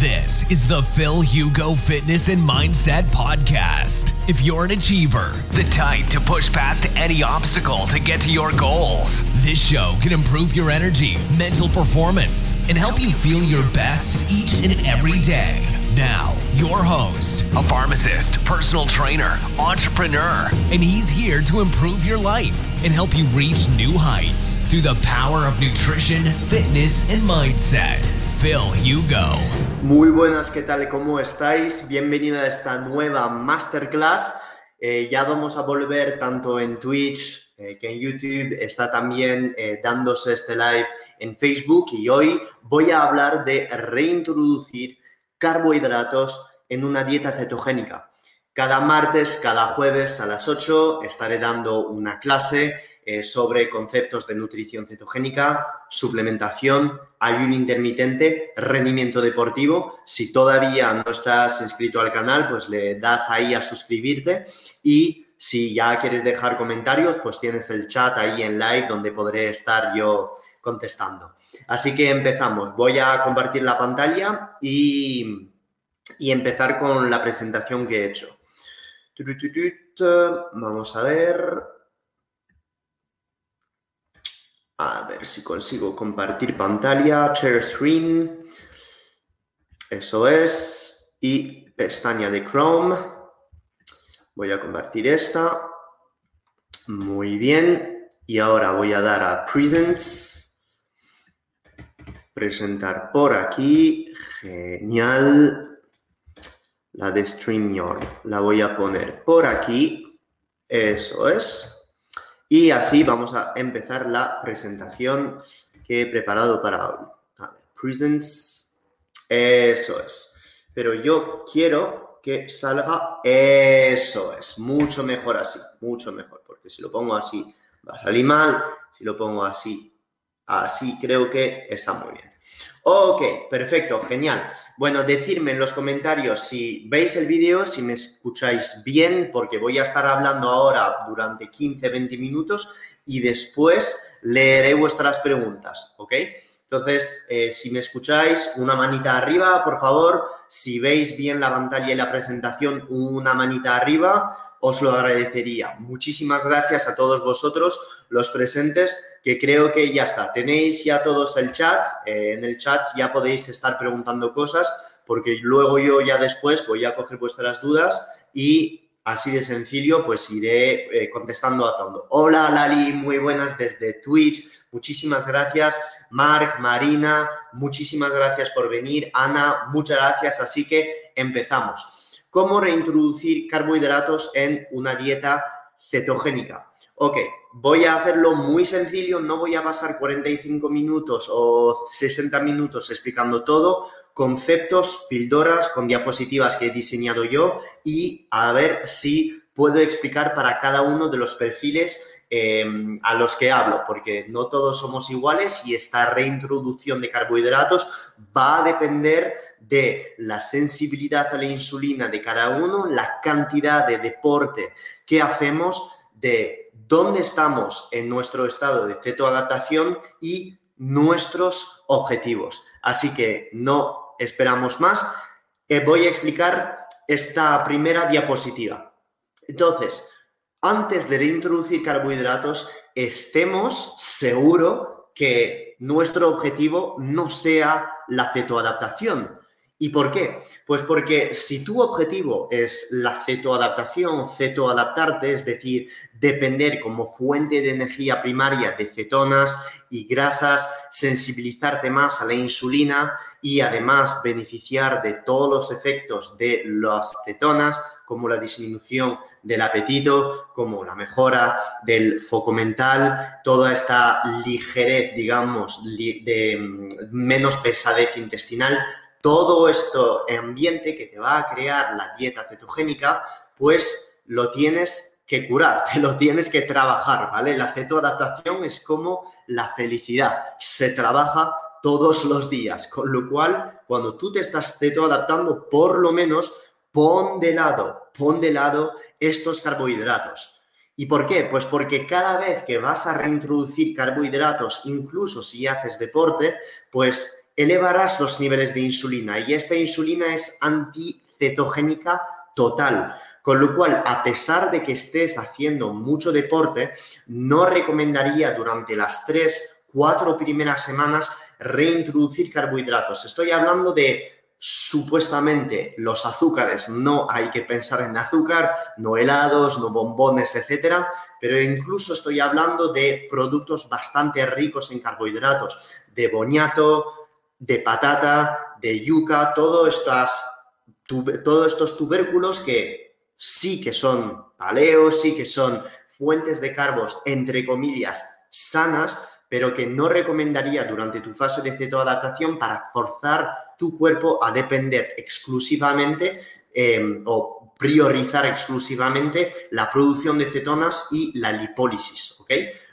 This is the Phil Hugo Fitness and Mindset Podcast. If you're an achiever, the type to push past any obstacle to get to your goals, this show can improve your energy, mental performance, and help you feel your best each and every day. Now, your host, a pharmacist, personal trainer, entrepreneur, and he's here to improve your life and help you reach new heights through the power of nutrition, fitness, and mindset. Phil Hugo. Muy buenas, ¿qué tal? ¿Cómo estáis? Bienvenida a esta nueva masterclass. Eh, ya vamos a volver tanto en Twitch eh, que en YouTube. Está también eh, dándose este live en Facebook y hoy voy a hablar de reintroducir carbohidratos en una dieta cetogénica. Cada martes, cada jueves a las 8 estaré dando una clase eh, sobre conceptos de nutrición cetogénica, suplementación, ayuno intermitente, rendimiento deportivo. Si todavía no estás inscrito al canal, pues le das ahí a suscribirte y si ya quieres dejar comentarios, pues tienes el chat ahí en live donde podré estar yo contestando. Así que empezamos. Voy a compartir la pantalla y, y empezar con la presentación que he hecho. Vamos a ver. A ver si consigo compartir pantalla, share screen. Eso es. Y pestaña de Chrome. Voy a compartir esta. Muy bien. Y ahora voy a dar a Presents. Presentar por aquí. Genial la de StreamYard. La voy a poner por aquí. Eso es. Y así vamos a empezar la presentación que he preparado para hoy. Presents. Eso es. Pero yo quiero que salga eso es. Mucho mejor así. Mucho mejor. Porque si lo pongo así va a salir mal. Si lo pongo así, así creo que está muy bien. Ok, perfecto, genial. Bueno, decirme en los comentarios si veis el vídeo, si me escucháis bien, porque voy a estar hablando ahora durante 15-20 minutos y después leeré vuestras preguntas, ¿ok? Entonces, eh, si me escucháis, una manita arriba, por favor. Si veis bien la pantalla y la presentación, una manita arriba os lo agradecería. Muchísimas gracias a todos vosotros, los presentes, que creo que ya está. Tenéis ya todos el chat, eh, en el chat ya podéis estar preguntando cosas, porque luego yo ya después voy a coger vuestras dudas y así de sencillo, pues iré eh, contestando a todo. Hola Lali, muy buenas desde Twitch. Muchísimas gracias. Marc, Marina, muchísimas gracias por venir. Ana, muchas gracias. Así que empezamos cómo reintroducir carbohidratos en una dieta cetogénica. Ok, voy a hacerlo muy sencillo, no voy a pasar 45 minutos o 60 minutos explicando todo, conceptos, píldoras con diapositivas que he diseñado yo y a ver si puedo explicar para cada uno de los perfiles eh, a los que hablo, porque no todos somos iguales y esta reintroducción de carbohidratos va a depender de la sensibilidad a la insulina de cada uno, la cantidad de deporte que hacemos, de dónde estamos en nuestro estado de cetoadaptación y nuestros objetivos. Así que no esperamos más. Eh, voy a explicar esta primera diapositiva. Entonces, antes de reintroducir carbohidratos, estemos seguro que nuestro objetivo no sea la cetoadaptación. ¿Y por qué? Pues porque si tu objetivo es la cetoadaptación, cetoadaptarte, es decir, depender como fuente de energía primaria de cetonas y grasas, sensibilizarte más a la insulina y además beneficiar de todos los efectos de las cetonas, como la disminución del apetito, como la mejora del foco mental, toda esta ligerez, digamos, de mm, menos pesadez intestinal, todo esto ambiente que te va a crear la dieta cetogénica, pues lo tienes que curar, te lo tienes que trabajar, ¿vale? La cetoadaptación es como la felicidad, se trabaja todos los días, con lo cual cuando tú te estás cetoadaptando, por lo menos pon de lado, pon de lado estos carbohidratos. ¿Y por qué? Pues porque cada vez que vas a reintroducir carbohidratos, incluso si haces deporte, pues elevarás los niveles de insulina y esta insulina es anticetogénica total. Con lo cual, a pesar de que estés haciendo mucho deporte, no recomendaría durante las tres, cuatro primeras semanas reintroducir carbohidratos. Estoy hablando de supuestamente los azúcares, no hay que pensar en azúcar, no helados, no bombones, etcétera, pero incluso estoy hablando de productos bastante ricos en carbohidratos, de boñato, de patata, de yuca, todos estos tubérculos que sí que son paleos, sí que son fuentes de carbos, entre comillas, sanas, pero que no recomendaría durante tu fase de cetoadaptación para forzar tu cuerpo a depender exclusivamente em, o priorizar exclusivamente la producción de cetonas y la lipólisis, ¿ok?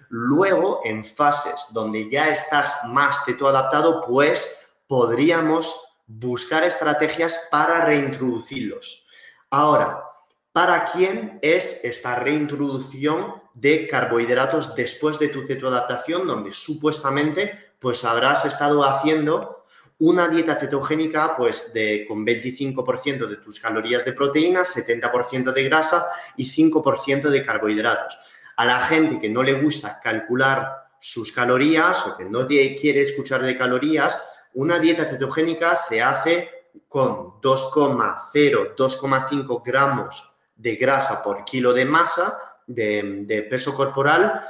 Luego, en fases donde ya estás más cetoadaptado, pues podríamos buscar estrategias para reintroducirlos. Ahora, ¿para quién es esta reintroducción de carbohidratos después de tu cetoadaptación, donde supuestamente pues habrás estado haciendo una dieta cetogénica pues de con 25% de tus calorías de proteínas, 70% de grasa y 5% de carbohidratos. A la gente que no le gusta calcular sus calorías o que no quiere escuchar de calorías, una dieta cetogénica se hace con 2,0, 2,5 gramos de grasa por kilo de masa de, peso corporal,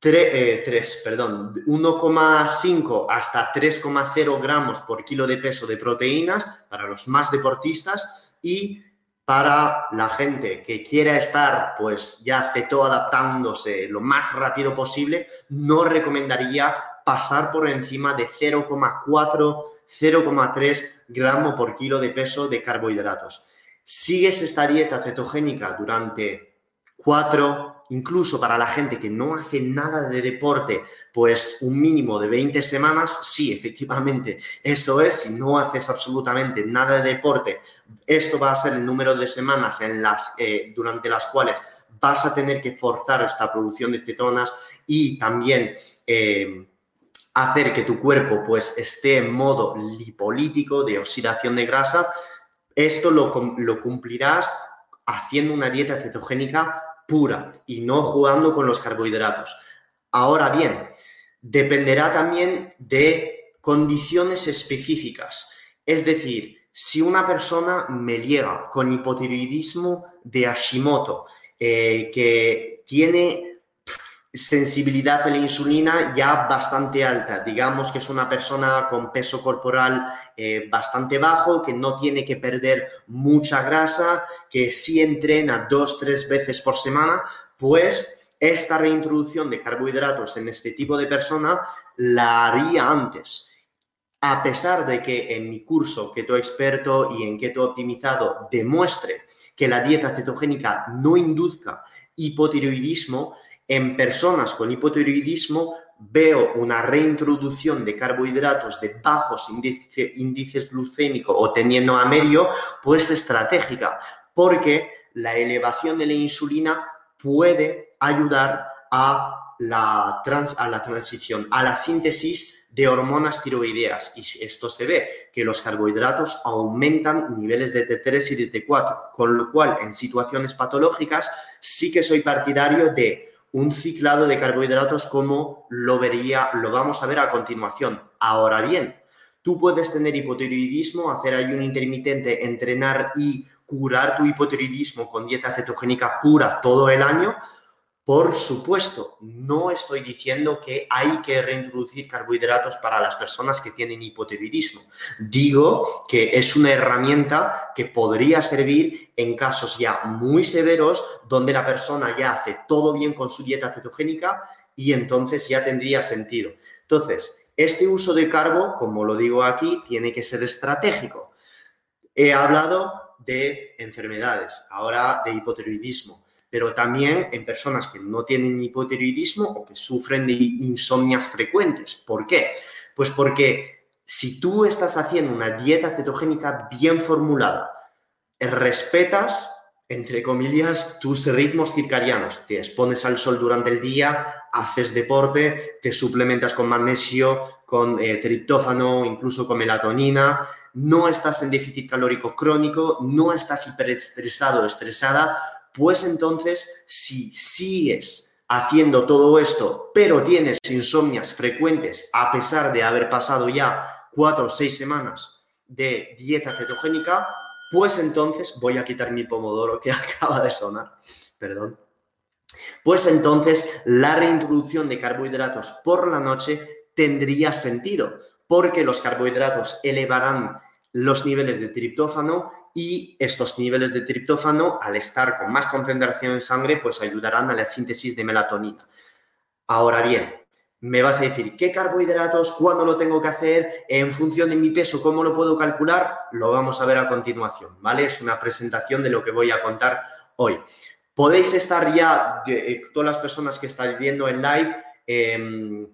3, eh, perdón, 1,5 hasta 3,0 gramos por kilo de peso de proteínas para los más deportistas y para la gente que quiera estar pues ya ceto adaptándose lo más rápido posible, no recomendaría pasar por encima de 0,4, 0,3 gramos por kilo de peso de carbohidratos. Sigues esta dieta cetogénica durante Cuatro, incluso para la gente que no hace nada de deporte, pues un mínimo de 20 semanas, sí, efectivamente, eso es, si no haces absolutamente nada de deporte, esto va a ser el número de semanas en las, eh, durante las cuales vas a tener que forzar esta producción de cetonas y también eh, hacer que tu cuerpo pues esté en modo lipolítico de oxidación de grasa, esto lo, lo cumplirás haciendo una dieta cetogénica pura y no jugando con los carbohidratos. Ahora bien, dependerá también de condiciones específicas. Es decir, si una persona me llega con hipotiroidismo de Hashimoto, eh, que tiene sensibilidad a la insulina ya bastante alta. Digamos que es una persona con peso corporal eh, bastante bajo, que no tiene que perder mucha grasa, que sí entrena dos, tres veces por semana, pues esta reintroducción de carbohidratos en este tipo de persona la haría antes. A pesar de que en mi curso Keto Experto y en Keto Optimizado demuestre que la dieta cetogénica no induzca hipotiroidismo, en personas con hipotiroidismo veo una reintroducción de carbohidratos de bajos índices glucémicos o teniendo a medio, pues estratégica, porque la elevación de la insulina puede ayudar a la, a la transición, a la síntesis de hormonas tiroideas. Y esto se ve, que los carbohidratos aumentan niveles de T3 y de T4, con lo cual en situaciones patológicas sí que soy partidario de un ciclado de carbohidratos como lo vería, lo vamos a ver a continuación. Ahora bien, tú puedes tener hipotiroidismo, hacer ayuno intermitente, entrenar y curar tu hipotiroidismo con dieta cetogénica pura todo el año, por supuesto, no estoy diciendo que hay que reintroducir carbohidratos para las personas que tienen hipotiroidismo. Digo que es una herramienta que podría servir en casos ya muy severos donde la persona ya hace todo bien con su dieta cetogénica y entonces ya tendría sentido. Entonces, este uso de carbo, como lo digo aquí, tiene que ser estratégico. He hablado de enfermedades, ahora de hipotiroidismo pero también en personas que no tienen hipotiroidismo o que sufren de insomnias frecuentes. ¿Por qué? Pues porque si tú estás haciendo una dieta cetogénica bien formulada, respetas entre comillas, tus ritmos circadianos. Te expones al sol durante el día, haces deporte, te suplementas con magnesio, con eh, triptófano, incluso con melatonina, no estás en déficit calórico crónico, no estás hiperestresado o estresada, pues entonces si sigues haciendo todo esto, pero tienes insomnias frecuentes a pesar de haber pasado ya cuatro o seis semanas de dieta cetogénica, pues entonces voy a quitar mi pomodoro que acaba de sonar, perdón. Pues entonces la reintroducción de carbohidratos por la noche tendría sentido, porque los carbohidratos elevarán los niveles de triptófano y estos niveles de triptófano, al estar con más concentración en sangre, pues ayudarán a la síntesis de melatonina. Ahora bien, me vas a decir, ¿qué carbohidratos? ¿Cuándo lo tengo que hacer? ¿En función de mi peso? ¿Cómo lo puedo calcular? Lo vamos a ver a continuación, ¿vale? Es una presentación de lo que voy a contar hoy. Podéis estar ya, eh, todas las personas que estáis viendo en live, eh,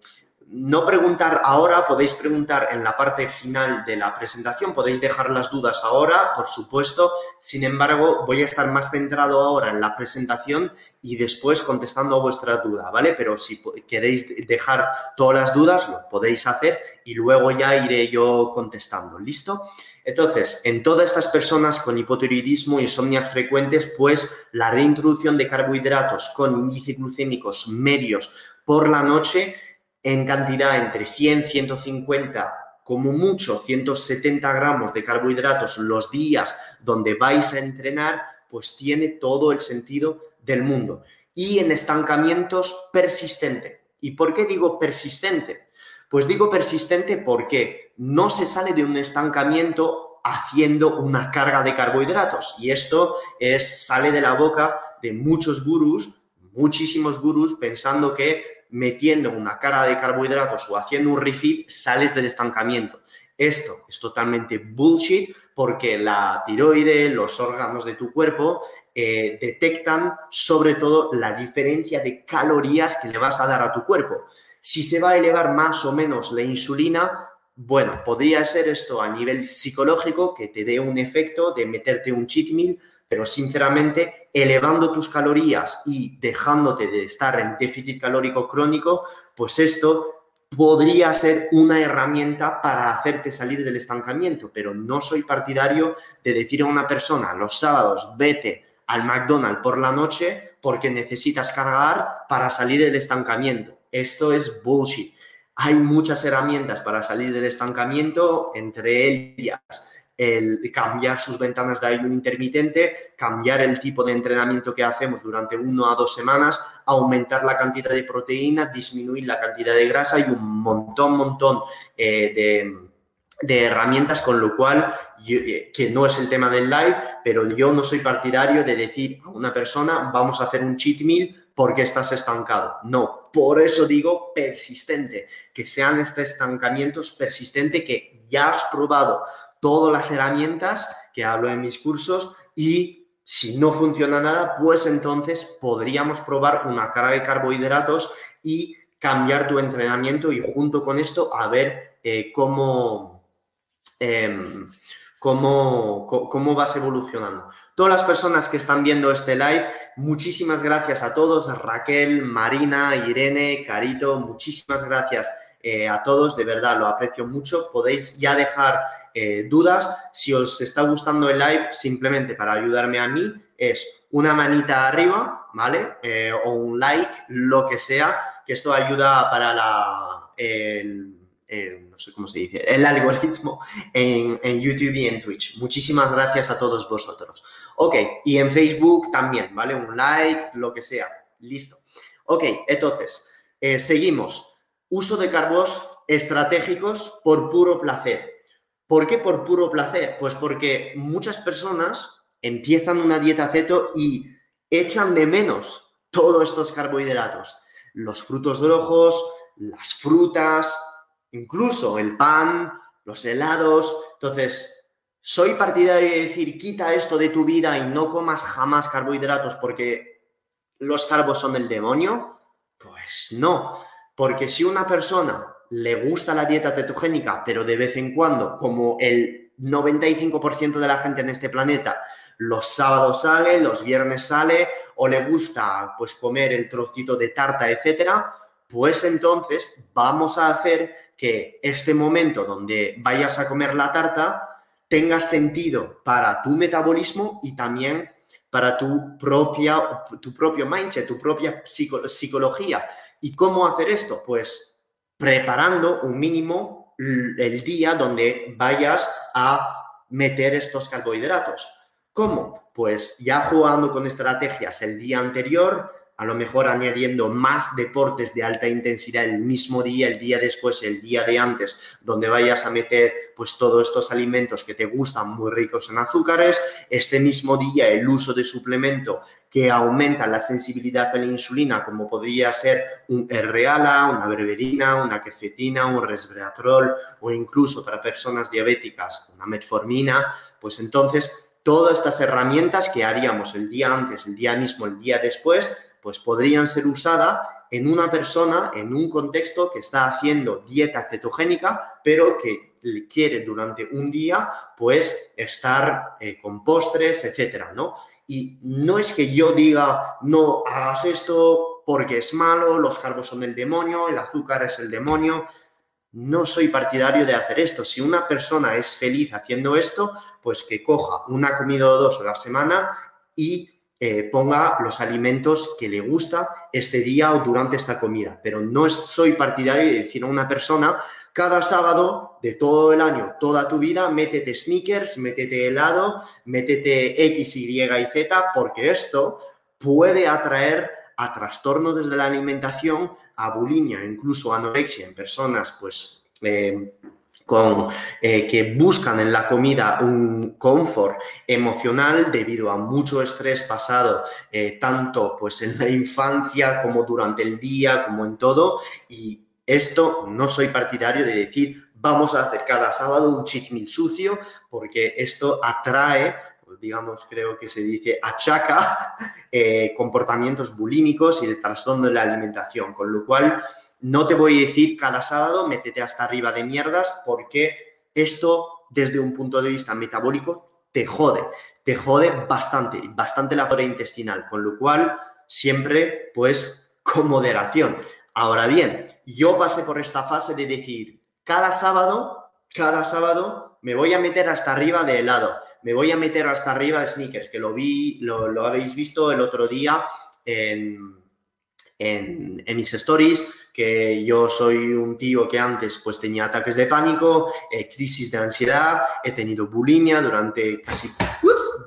no preguntar ahora, podéis preguntar en la parte final de la presentación, podéis dejar las dudas ahora, por supuesto. Sin embargo, voy a estar más centrado ahora en la presentación y después contestando a vuestra duda, ¿vale? Pero si queréis dejar todas las dudas, lo podéis hacer y luego ya iré yo contestando. ¿Listo? Entonces, en todas estas personas con hipotiroidismo insomnias frecuentes, pues la reintroducción de carbohidratos con índices glucémicos medios por la noche en cantidad entre 100, 150, como mucho 170 gramos de carbohidratos los días donde vais a entrenar, pues tiene todo el sentido del mundo. Y en estancamientos persistente. ¿Y por qué digo persistente? Pues digo persistente porque no se sale de un estancamiento haciendo una carga de carbohidratos. Y esto es, sale de la boca de muchos gurús, muchísimos gurús, pensando que metiendo una cara de carbohidratos o haciendo un refit, sales del estancamiento. Esto es totalmente bullshit porque la tiroide, los órganos de tu cuerpo eh, detectan sobre todo la diferencia de calorías que le vas a dar a tu cuerpo. Si se va a elevar más o menos la insulina, bueno, podría ser esto a nivel psicológico que te dé un efecto de meterte un cheat meal, pero sinceramente, elevando tus calorías y dejándote de estar en déficit calórico crónico, pues esto podría ser una herramienta para hacerte salir del estancamiento, pero no soy partidario de decir a una persona los sábados vete al McDonald's por la noche porque necesitas cargar para salir del estancamiento. Esto es bullshit. Hay muchas herramientas para salir del estancamiento, entre ellas el cambiar sus ventanas de ayuno intermitente, cambiar el tipo de entrenamiento que hacemos durante uno a dos semanas, aumentar la cantidad de proteína, disminuir la cantidad de grasa y un montón, montón eh, de, herramientas, con lo cual, eh, que no es el tema del live, pero yo no soy partidario de decir a una persona, vamos a hacer un cheat meal porque estás estancado. No, por eso digo persistente, que sean estos estancamientos persistentes que ya has probado todas las herramientas que hablo en mis cursos y si no funciona nada, pues entonces podríamos probar una carga de carbohidratos y cambiar tu entrenamiento y junto con esto a ver eh, cómo, em, cómo, cómo vas evolucionando. Todas las personas que están viendo este live, muchísimas gracias a todos, Raquel, Marina, Irene, Carito, muchísimas gracias eh, a todos, de verdad lo aprecio mucho. Podéis ya dejar eh, dudas. Si os está gustando el live, simplemente para ayudarme a mí, es una manita arriba, ¿vale? Eh, o un like, lo que sea, que esto ayuda para la, el, no sé cómo se dice, el algoritmo en, en, YouTube y en Twitch. Muchísimas gracias a todos vosotros. Ok, y en Facebook también, ¿vale? Un like, lo que sea. Listo. Ok, entonces, eh, seguimos. Uso de carbos estratégicos por puro placer. ¿Por qué por puro placer? Pues porque muchas personas empiezan una dieta ceto y echan de menos todos estos carbohidratos. Los frutos rojos, las frutas, incluso el pan, los helados. Entonces, soy partidario de decir, quita esto de tu vida y no comas jamás carbohidratos porque los carbos son el demonio. Pues no, porque si una persona le gusta la dieta tetogénica, pero de vez en cuando, como el 95% de la gente en este planeta, los sábados sale, los viernes sale, o le gusta pues comer el trocito de tarta, etcétera, pues entonces vamos a hacer que este momento donde vayas a comer la tarta tenga sentido para tu metabolismo y también para tu, propia, tu propio mindset, tu propia psicología. ¿Y cómo hacer esto? Pues preparando un mínimo el día donde vayas a meter estos carbohidratos. ¿Cómo? Pues ya jugando con estrategias el día anterior, a lo mejor añadiendo más deportes de alta intensidad el mismo día, el día después, el día de antes, donde vayas a meter pues todos estos alimentos que te gustan muy ricos en azúcares, este mismo día el uso de suplemento que aumenta la sensibilidad a la insulina, como podría ser un R-ALA, una berberina, una quercetina, un resveratrol o incluso para personas diabéticas una metformina, pues entonces todas estas herramientas que haríamos el día antes, el día mismo, el día después, pues podrían ser usadas en una persona, en un contexto que está haciendo dieta cetogénica, pero que quiere durante un día, pues, estar eh, con postres, etcétera, ¿no? Y no es que yo diga, no hagas esto porque es malo, los carbos son el demonio, el azúcar es el demonio. No soy partidario de hacer esto. Si una persona es feliz haciendo esto, pues que coja una comida o dos a la semana y eh, ponga los alimentos que le gusta este día o durante esta comida. Pero no soy partidario de decir a una persona, cada sábado de todo el año, toda tu vida, métete sneakers, métete helado, métete X, Y y Z, porque esto puede atraer a trastornos desde la alimentación, a bulimia, incluso anorexia en personas, pues... Eh, con, eh, que buscan en la comida un confort emocional debido a mucho estrés pasado, eh, tanto pues en la infancia como durante el día, como en todo. Y esto no soy partidario de decir vamos a hacer cada sábado un cheat meal sucio, porque esto atrae pues, digamos, creo que se dice, achaca eh, comportamientos bulímicos y de trastorno de la alimentación, con lo cual no te voy a decir cada sábado métete hasta arriba de mierdas porque esto desde un punto de vista metabólico te jode, te jode bastante, bastante la flora intestinal, con lo cual siempre pues con moderación. Ahora bien, yo pasé por esta fase de decir, cada sábado, cada sábado me voy a meter hasta arriba de helado, me voy a meter hasta arriba de sneakers, que lo vi, lo, lo habéis visto el otro día en, en, mis stories, que yo soy un tío que antes pues tenía ataques de pánico, eh, crisis de ansiedad, he tenido bulimia durante casi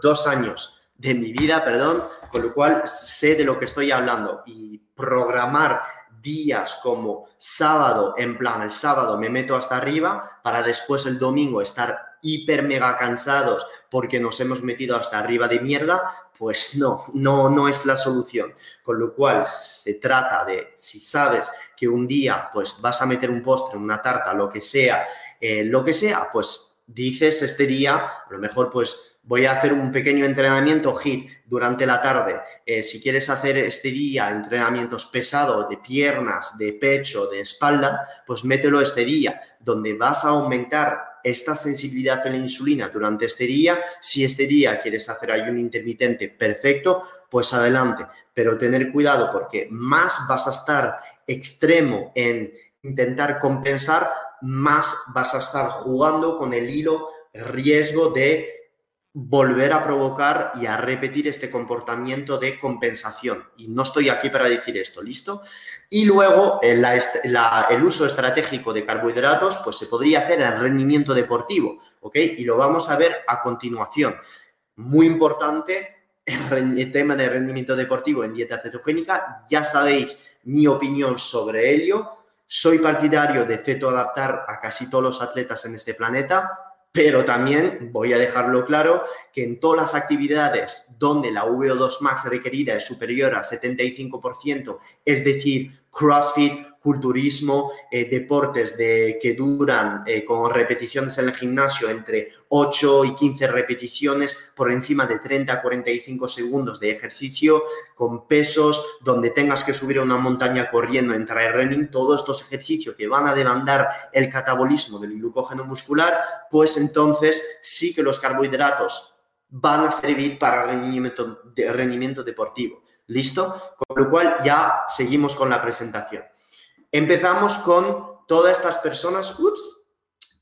dos años de mi vida, perdón, con lo cual sé de lo que estoy hablando. Y programar días como sábado, en plan el sábado me meto hasta arriba para después el domingo estar hiper mega cansados porque nos hemos metido hasta arriba de mierda, pues no, no, no es la solución. Con lo cual se trata de, si sabes que un día pues vas a meter un postre, una tarta, lo que sea, eh, lo que sea, pues dices este día, a lo mejor pues voy a hacer un pequeño entrenamiento HIT durante la tarde. Eh, si quieres hacer este día entrenamientos pesados de piernas, de pecho, de espalda, pues mételo este día, donde vas a aumentar esta sensibilidad a la insulina durante este día. Si este día quieres hacer ayuno intermitente, perfecto, pues adelante. Pero tener cuidado porque más vas a estar extremo en intentar compensar, más vas a estar jugando con el hilo riesgo de volver a provocar y a repetir este comportamiento de compensación. Y no estoy aquí para decir esto, ¿listo? Y luego el, el uso estratégico de carbohidratos, pues se podría hacer en rendimiento deportivo, ¿ok? Y lo vamos a ver a continuación. Muy importante el tema de rendimiento deportivo en dieta cetogénica. Ya sabéis mi opinión sobre ello. Soy partidario de cetoadaptar a casi todos los atletas en este planeta pero también voy a dejarlo claro que en todas las actividades donde la VO2 max requerida es superior a 75%, es decir, CrossFit, culturismo, eh, deportes de, que duran eh, con repeticiones en el gimnasio entre 8 y 15 repeticiones por encima de 30 a 45 segundos de ejercicio, con pesos, donde tengas que subir a una montaña corriendo en trail todos estos ejercicios que van a demandar el catabolismo del glucógeno muscular, pues entonces sí que los carbohidratos van a servir para rendimiento, rendimiento deportivo. ¿Listo? Con lo cual ya seguimos con la presentación. Empezamos con todas estas personas. Ups,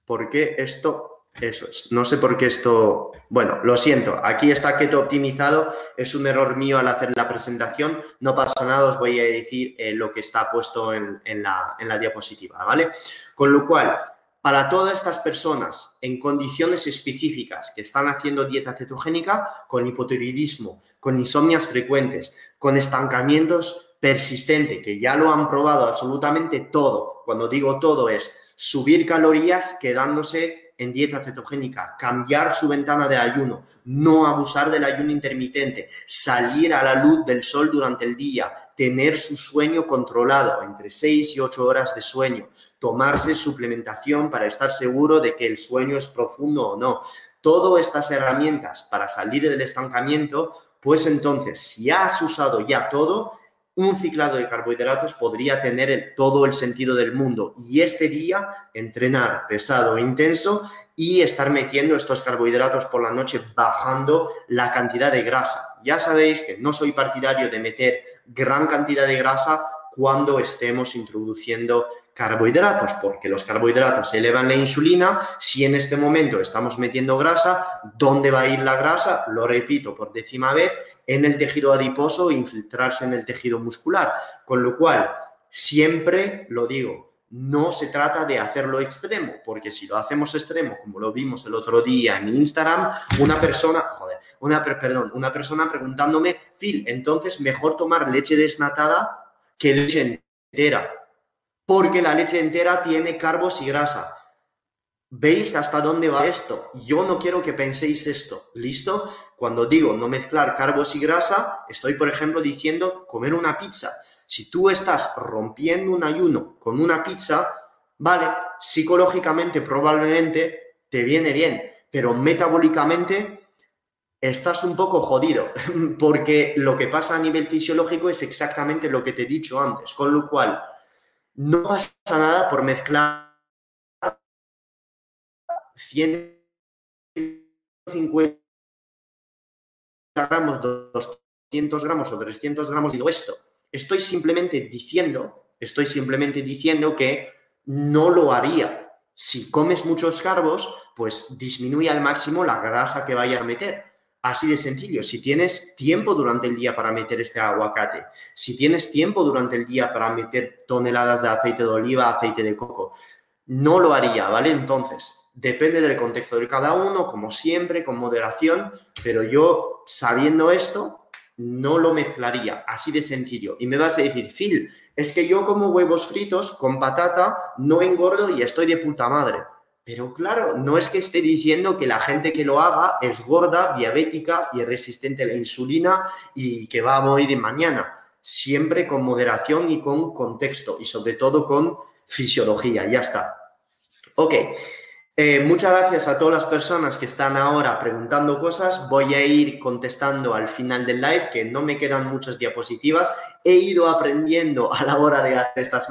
porque esto eso es. No sé por qué esto. Bueno, lo siento. Aquí está Keto optimizado. Es un error mío al hacer la presentación. No pasa nada, os voy a decir eh, lo que está puesto en, la, en la diapositiva, ¿vale? Con lo cual, para todas estas personas en condiciones específicas que están haciendo dieta cetogénica, con hipotiroidismo, con insomnias frecuentes, con estancamientos persistentes, que ya lo han probado absolutamente todo. Cuando digo todo es subir calorías quedándose en dieta cetogénica, cambiar su ventana de ayuno, no abusar del ayuno intermitente, salir a la luz del sol durante el día, tener su sueño controlado, entre 6 y 8 horas de sueño, tomarse suplementación para estar seguro de que el sueño es profundo o no. Todas estas herramientas para salir del estancamiento, pues entonces, si has usado ya todo, un ciclado de carbohidratos podría tener todo el sentido del mundo y este día entrenar pesado e intenso y estar metiendo estos carbohidratos por la noche bajando la cantidad de grasa. Ya sabéis que no soy partidario de meter gran cantidad de grasa cuando estemos introduciendo carbohidratos, porque los carbohidratos elevan la insulina. Si en este momento estamos metiendo grasa, ¿dónde va a ir la grasa? Lo repito por décima vez, en el tejido adiposo infiltrarse en el tejido muscular. Con lo cual, siempre lo digo, no se trata de hacerlo extremo, porque si lo hacemos extremo, como lo vimos el otro día en Instagram, una persona, joder, una, perdón, una persona preguntándome, Phil, entonces mejor tomar leche desnatada que leche entera porque la leche entera tiene carbos y grasa. ¿Veis hasta dónde va esto? Yo no quiero que penséis esto, ¿listo? Cuando digo no mezclar carbos y grasa, estoy, por ejemplo, diciendo comer una pizza. Si tú estás rompiendo un ayuno con una pizza, vale, psicológicamente probablemente te viene bien, pero metabólicamente estás un poco jodido, porque lo que pasa a nivel fisiológico es exactamente lo que te he dicho antes, con lo cual no pasa nada por mezclar 150 gramos, 200 gramos o 300 gramos de esto. Estoy simplemente diciendo, estoy simplemente diciendo que no lo haría. Si comes muchos carbos, pues disminuye al máximo la grasa que vayas a meter. Así de sencillo, si tienes tiempo durante el día para meter este aguacate, si tienes tiempo durante el día para meter toneladas de aceite de oliva, aceite de coco, no lo haría, ¿vale? Entonces, depende del contexto de cada uno, como siempre, con moderación, pero yo, sabiendo esto, no lo mezclaría, así de sencillo. Y me vas a decir, Phil, es que yo como huevos fritos con patata, no engordo y estoy de puta madre. Pero claro, no es que esté diciendo que la gente que lo haga es gorda, diabética y resistente a la insulina y que va a morir mañana. Siempre con moderación y con contexto y sobre todo con fisiología. Ya está. Ok. Eh, muchas gracias a todas las personas que están ahora preguntando cosas. Voy a ir contestando al final del live, que no me quedan muchas diapositivas. He ido aprendiendo a la hora de hacer estas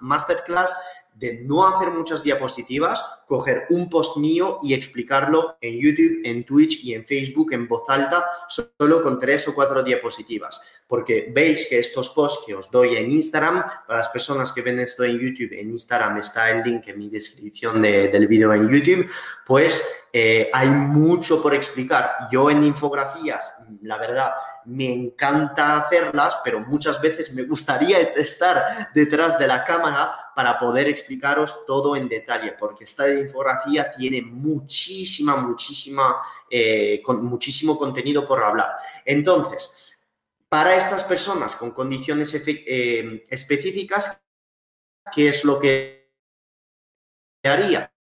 masterclass de no hacer muchas diapositivas, coger un post mío y explicarlo en YouTube, en Twitch y en Facebook en voz alta, solo con tres o cuatro diapositivas. Porque veis que estos posts que os doy en Instagram, para las personas que ven esto en YouTube, en Instagram está el link en mi descripción del vídeo en YouTube, pues eh, hay mucho por explicar. Yo en infografías, la verdad, me encanta hacerlas, pero muchas veces me gustaría estar detrás de la cámara para poder explicaros todo en detalle, porque esta infografía tiene muchísima, muchísima, eh, con, muchísimo contenido por hablar. Entonces, para estas personas con condiciones eh, específicas, ¿qué es lo que haría?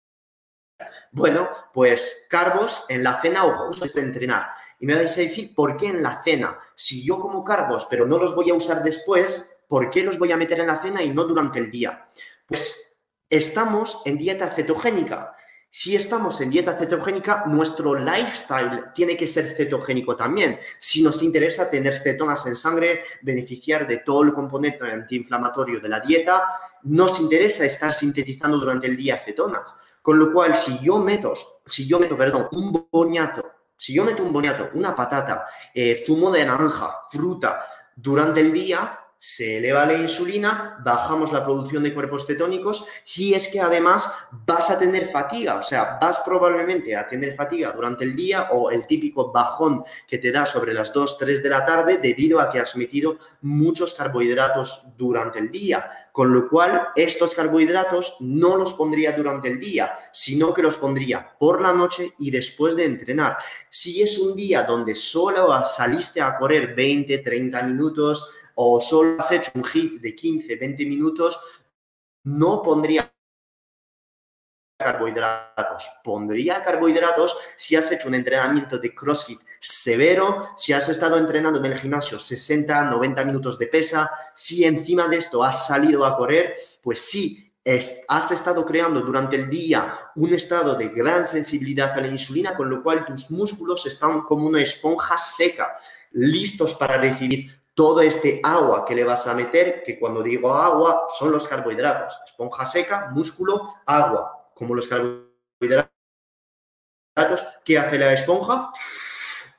Bueno, pues carbos en la cena o justo de entrenar. Y me vais a decir, ¿por qué en la cena? Si yo como carbos, pero no los voy a usar después, ¿por qué los voy a meter en la cena y no durante el día? Pues estamos en dieta cetogénica. Si estamos en dieta cetogénica, nuestro lifestyle tiene que ser cetogénico también. Si nos interesa tener cetonas en sangre, beneficiar de todo el componente antiinflamatorio de la dieta, nos interesa estar sintetizando durante el día cetonas. Con lo cual, si yo meto, si yo meto, perdón, un boñato Si yo meto un boniato, una patata, eh, zumo de naranja, fruta, durante el día, se eleva la insulina, bajamos la producción de cuerpos cetónicos y es que además vas a tener fatiga, o sea, vas probablemente a tener fatiga durante el día o el típico bajón que te da sobre las 2, 3 de la tarde debido a que has metido muchos carbohidratos durante el día, con lo cual estos carbohidratos no los pondría durante el día, sino que los pondría por la noche y después de entrenar. Si es un día donde solo saliste a correr 20, 30 minutos, o solo has hecho un hit de 15, 20 minutos, no pondría carbohidratos. Pondría carbohidratos si has hecho un entrenamiento de CrossFit severo, si has estado entrenando en el gimnasio 60, 90 minutos de pesa, si encima de esto has salido a correr, pues sí, has estado creando durante el día un estado de gran sensibilidad a la insulina, con lo cual tus músculos están como una esponja seca, listos para recibir todo este agua que le vas a meter, que cuando digo agua son los carbohidratos, esponja seca, músculo, agua, como los carbohidratos. ¿Qué hace la esponja?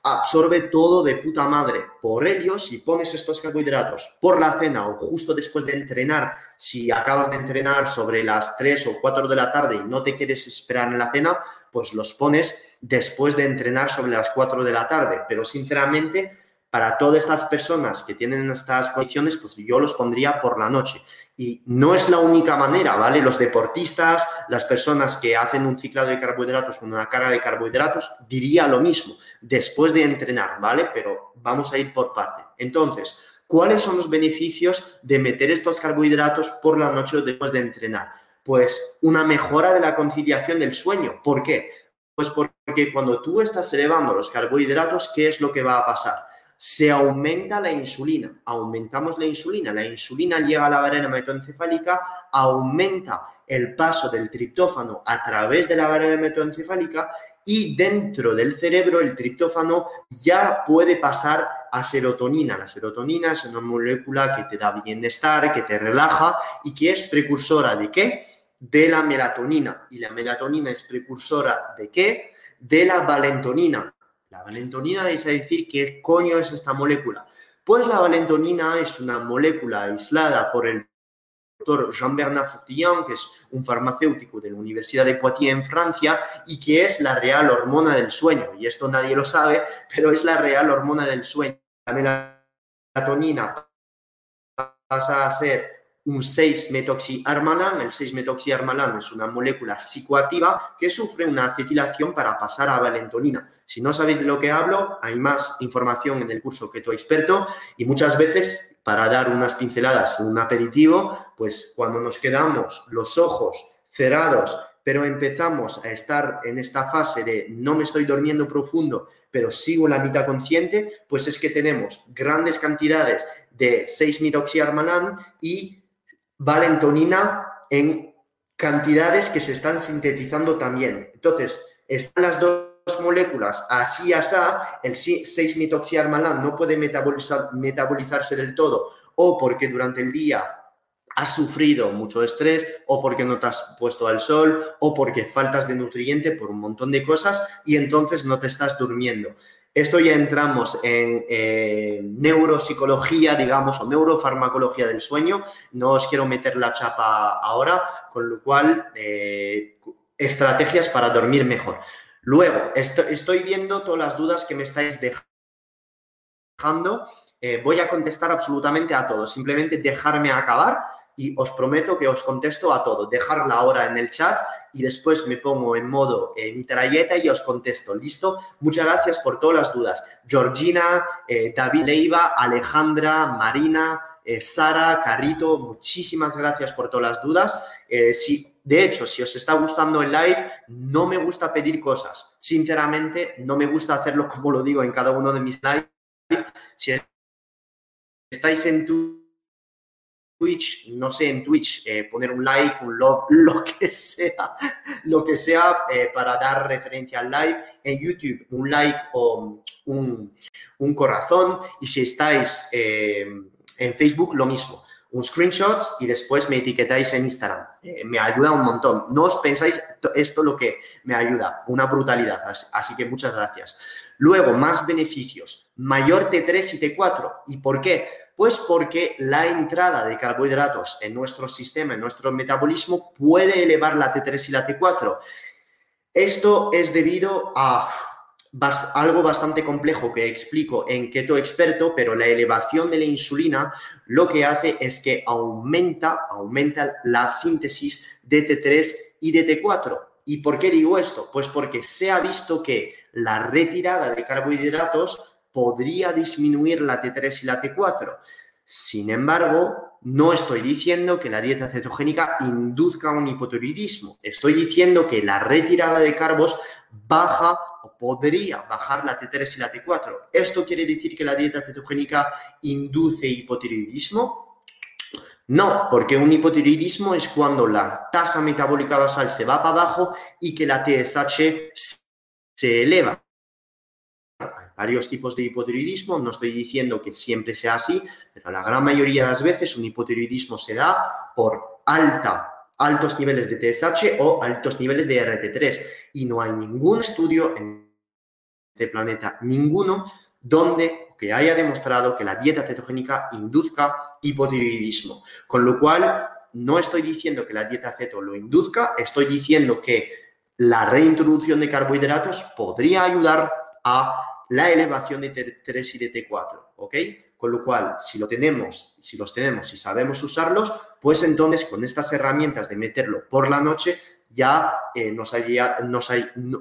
Absorbe todo de puta madre. Por ello, si pones estos carbohidratos por la cena o justo después de entrenar, si acabas de entrenar sobre las 3 o 4 de la tarde y no te quieres esperar en la cena, pues los pones después de entrenar sobre las 4 de la tarde. Pero sinceramente, para todas estas personas que tienen estas condiciones, pues yo los pondría por la noche. Y no es la única manera, ¿vale? Los deportistas, las personas que hacen un ciclado de carbohidratos con una carga de carbohidratos, diría lo mismo, después de entrenar, ¿vale? Pero vamos a ir por parte. Entonces, ¿cuáles son los beneficios de meter estos carbohidratos por la noche o después de entrenar? Pues una mejora de la conciliación del sueño. ¿Por qué? Pues porque cuando tú estás elevando los carbohidratos, ¿qué es lo que va a pasar? Se aumenta la insulina. Aumentamos la insulina, la insulina llega a la barrera hematoencefálica, aumenta el paso del triptófano a través de la barrera hematoencefálica y dentro del cerebro el triptófano ya puede pasar a serotonina. La serotonina es una molécula que te da bienestar, que te relaja y que es precursora de qué? De la melatonina. Y la melatonina es precursora de qué? De la valentonina. La valentonina es decir, ¿qué coño es esta molécula? Pues la valentonina es una molécula aislada por el doctor Jean-Bernard Fourtillon, que es un farmacéutico de la Universidad de Poitiers en Francia y que es la real hormona del sueño. Y esto nadie lo sabe, pero es la real hormona del sueño. La melatonina pasa a ser un 6-metoxiarmalan. El 6-metoxiarmalan es una molécula psicoactiva que sufre una acetilación para pasar a valentonina. Si no sabéis de lo que hablo, hay más información en el curso que tu experto y muchas veces para dar unas pinceladas, un aperitivo, pues cuando nos quedamos los ojos cerrados, pero empezamos a estar en esta fase de no me estoy durmiendo profundo, pero sigo la mitad consciente, pues es que tenemos grandes cantidades de 6-metoxiarmalan y valentonina en cantidades que se están sintetizando también. Entonces, están las dos moléculas así asá, el 6-metoxiarmalan no puede metabolizar, metabolizarse del todo o porque durante el día has sufrido mucho estrés o porque no te has puesto al sol o porque faltas de nutriente por un montón de cosas y entonces no te estás durmiendo. Esto ya entramos en eh, neuropsicología, digamos, o neurofarmacología del sueño. No os quiero meter la chapa ahora, con lo cual, eh, estrategias para dormir mejor. Luego, estoy viendo todas las dudas que me estáis dejando. Eh, voy a contestar absolutamente a todos. Simplemente dejarme acabar y os prometo que os contesto a todo. Dejar la hora en el chat y después me pongo en modo eh, mitralleta y os contesto. ¿Listo? Muchas gracias por todas las dudas. Georgina, eh, David Leiva, Alejandra, Marina, eh, Sara, Carito, muchísimas gracias por todas las dudas. si, de hecho, si os está gustando el live, no me gusta pedir cosas. Sinceramente, no me gusta hacerlo como lo digo en cada uno de mis lives. Si estáis en tu Twitch, no sé, en Twitch, eh, poner un like, un love, lo que sea, lo que sea eh, para dar referencia al live. En YouTube, un like o un, corazón. Y si estáis eh, en Facebook, lo mismo. un screenshot y después me etiquetáis en Instagram. Me ayuda un montón. No os pensáis esto lo que me ayuda, una brutalidad. Así que muchas gracias. Luego, más beneficios. Mayor T3 y T4. ¿Y por qué? Pues porque la entrada de carbohidratos en nuestro sistema, en nuestro metabolismo, puede elevar la T3 y la T4. Esto es debido a algo bastante complejo que explico en Keto Experto, pero la elevación de la insulina lo que hace es que aumenta, aumenta la síntesis de T3 y de T4. ¿Y por qué digo esto? Pues porque se ha visto que la retirada de carbohidratos podría disminuir la T3 y la T4. Sin embargo, no estoy diciendo que la dieta cetogénica induzca un hipotiroidismo. Estoy diciendo que la retirada de carbos baja o podría bajar la T3 y la T4. ¿Esto quiere decir que la dieta cetogénica induce hipotiroidismo? No, porque un hipotiroidismo es cuando la tasa metabólica basal se va para abajo y que la TSH se eleva. Varios tipos de hipotiroidismo, no estoy diciendo que siempre sea así, pero la gran mayoría de las veces un hipotiroidismo se da por alta altos niveles de TSH o altos niveles de RT3. Y no hay ningún estudio en este planeta, ninguno, donde que haya demostrado que la dieta cetogénica induzca hipotiroidismo. Con lo cual, no estoy diciendo que la dieta ceto lo induzca, estoy diciendo que la reintroducción de carbohidratos podría ayudar a la elevación de T3 y de T4, ¿ok? Con lo cual, si lo tenemos, si los tenemos y sabemos usarlos, pues entonces con estas herramientas de meterlo por la noche ya eh, nos, nos,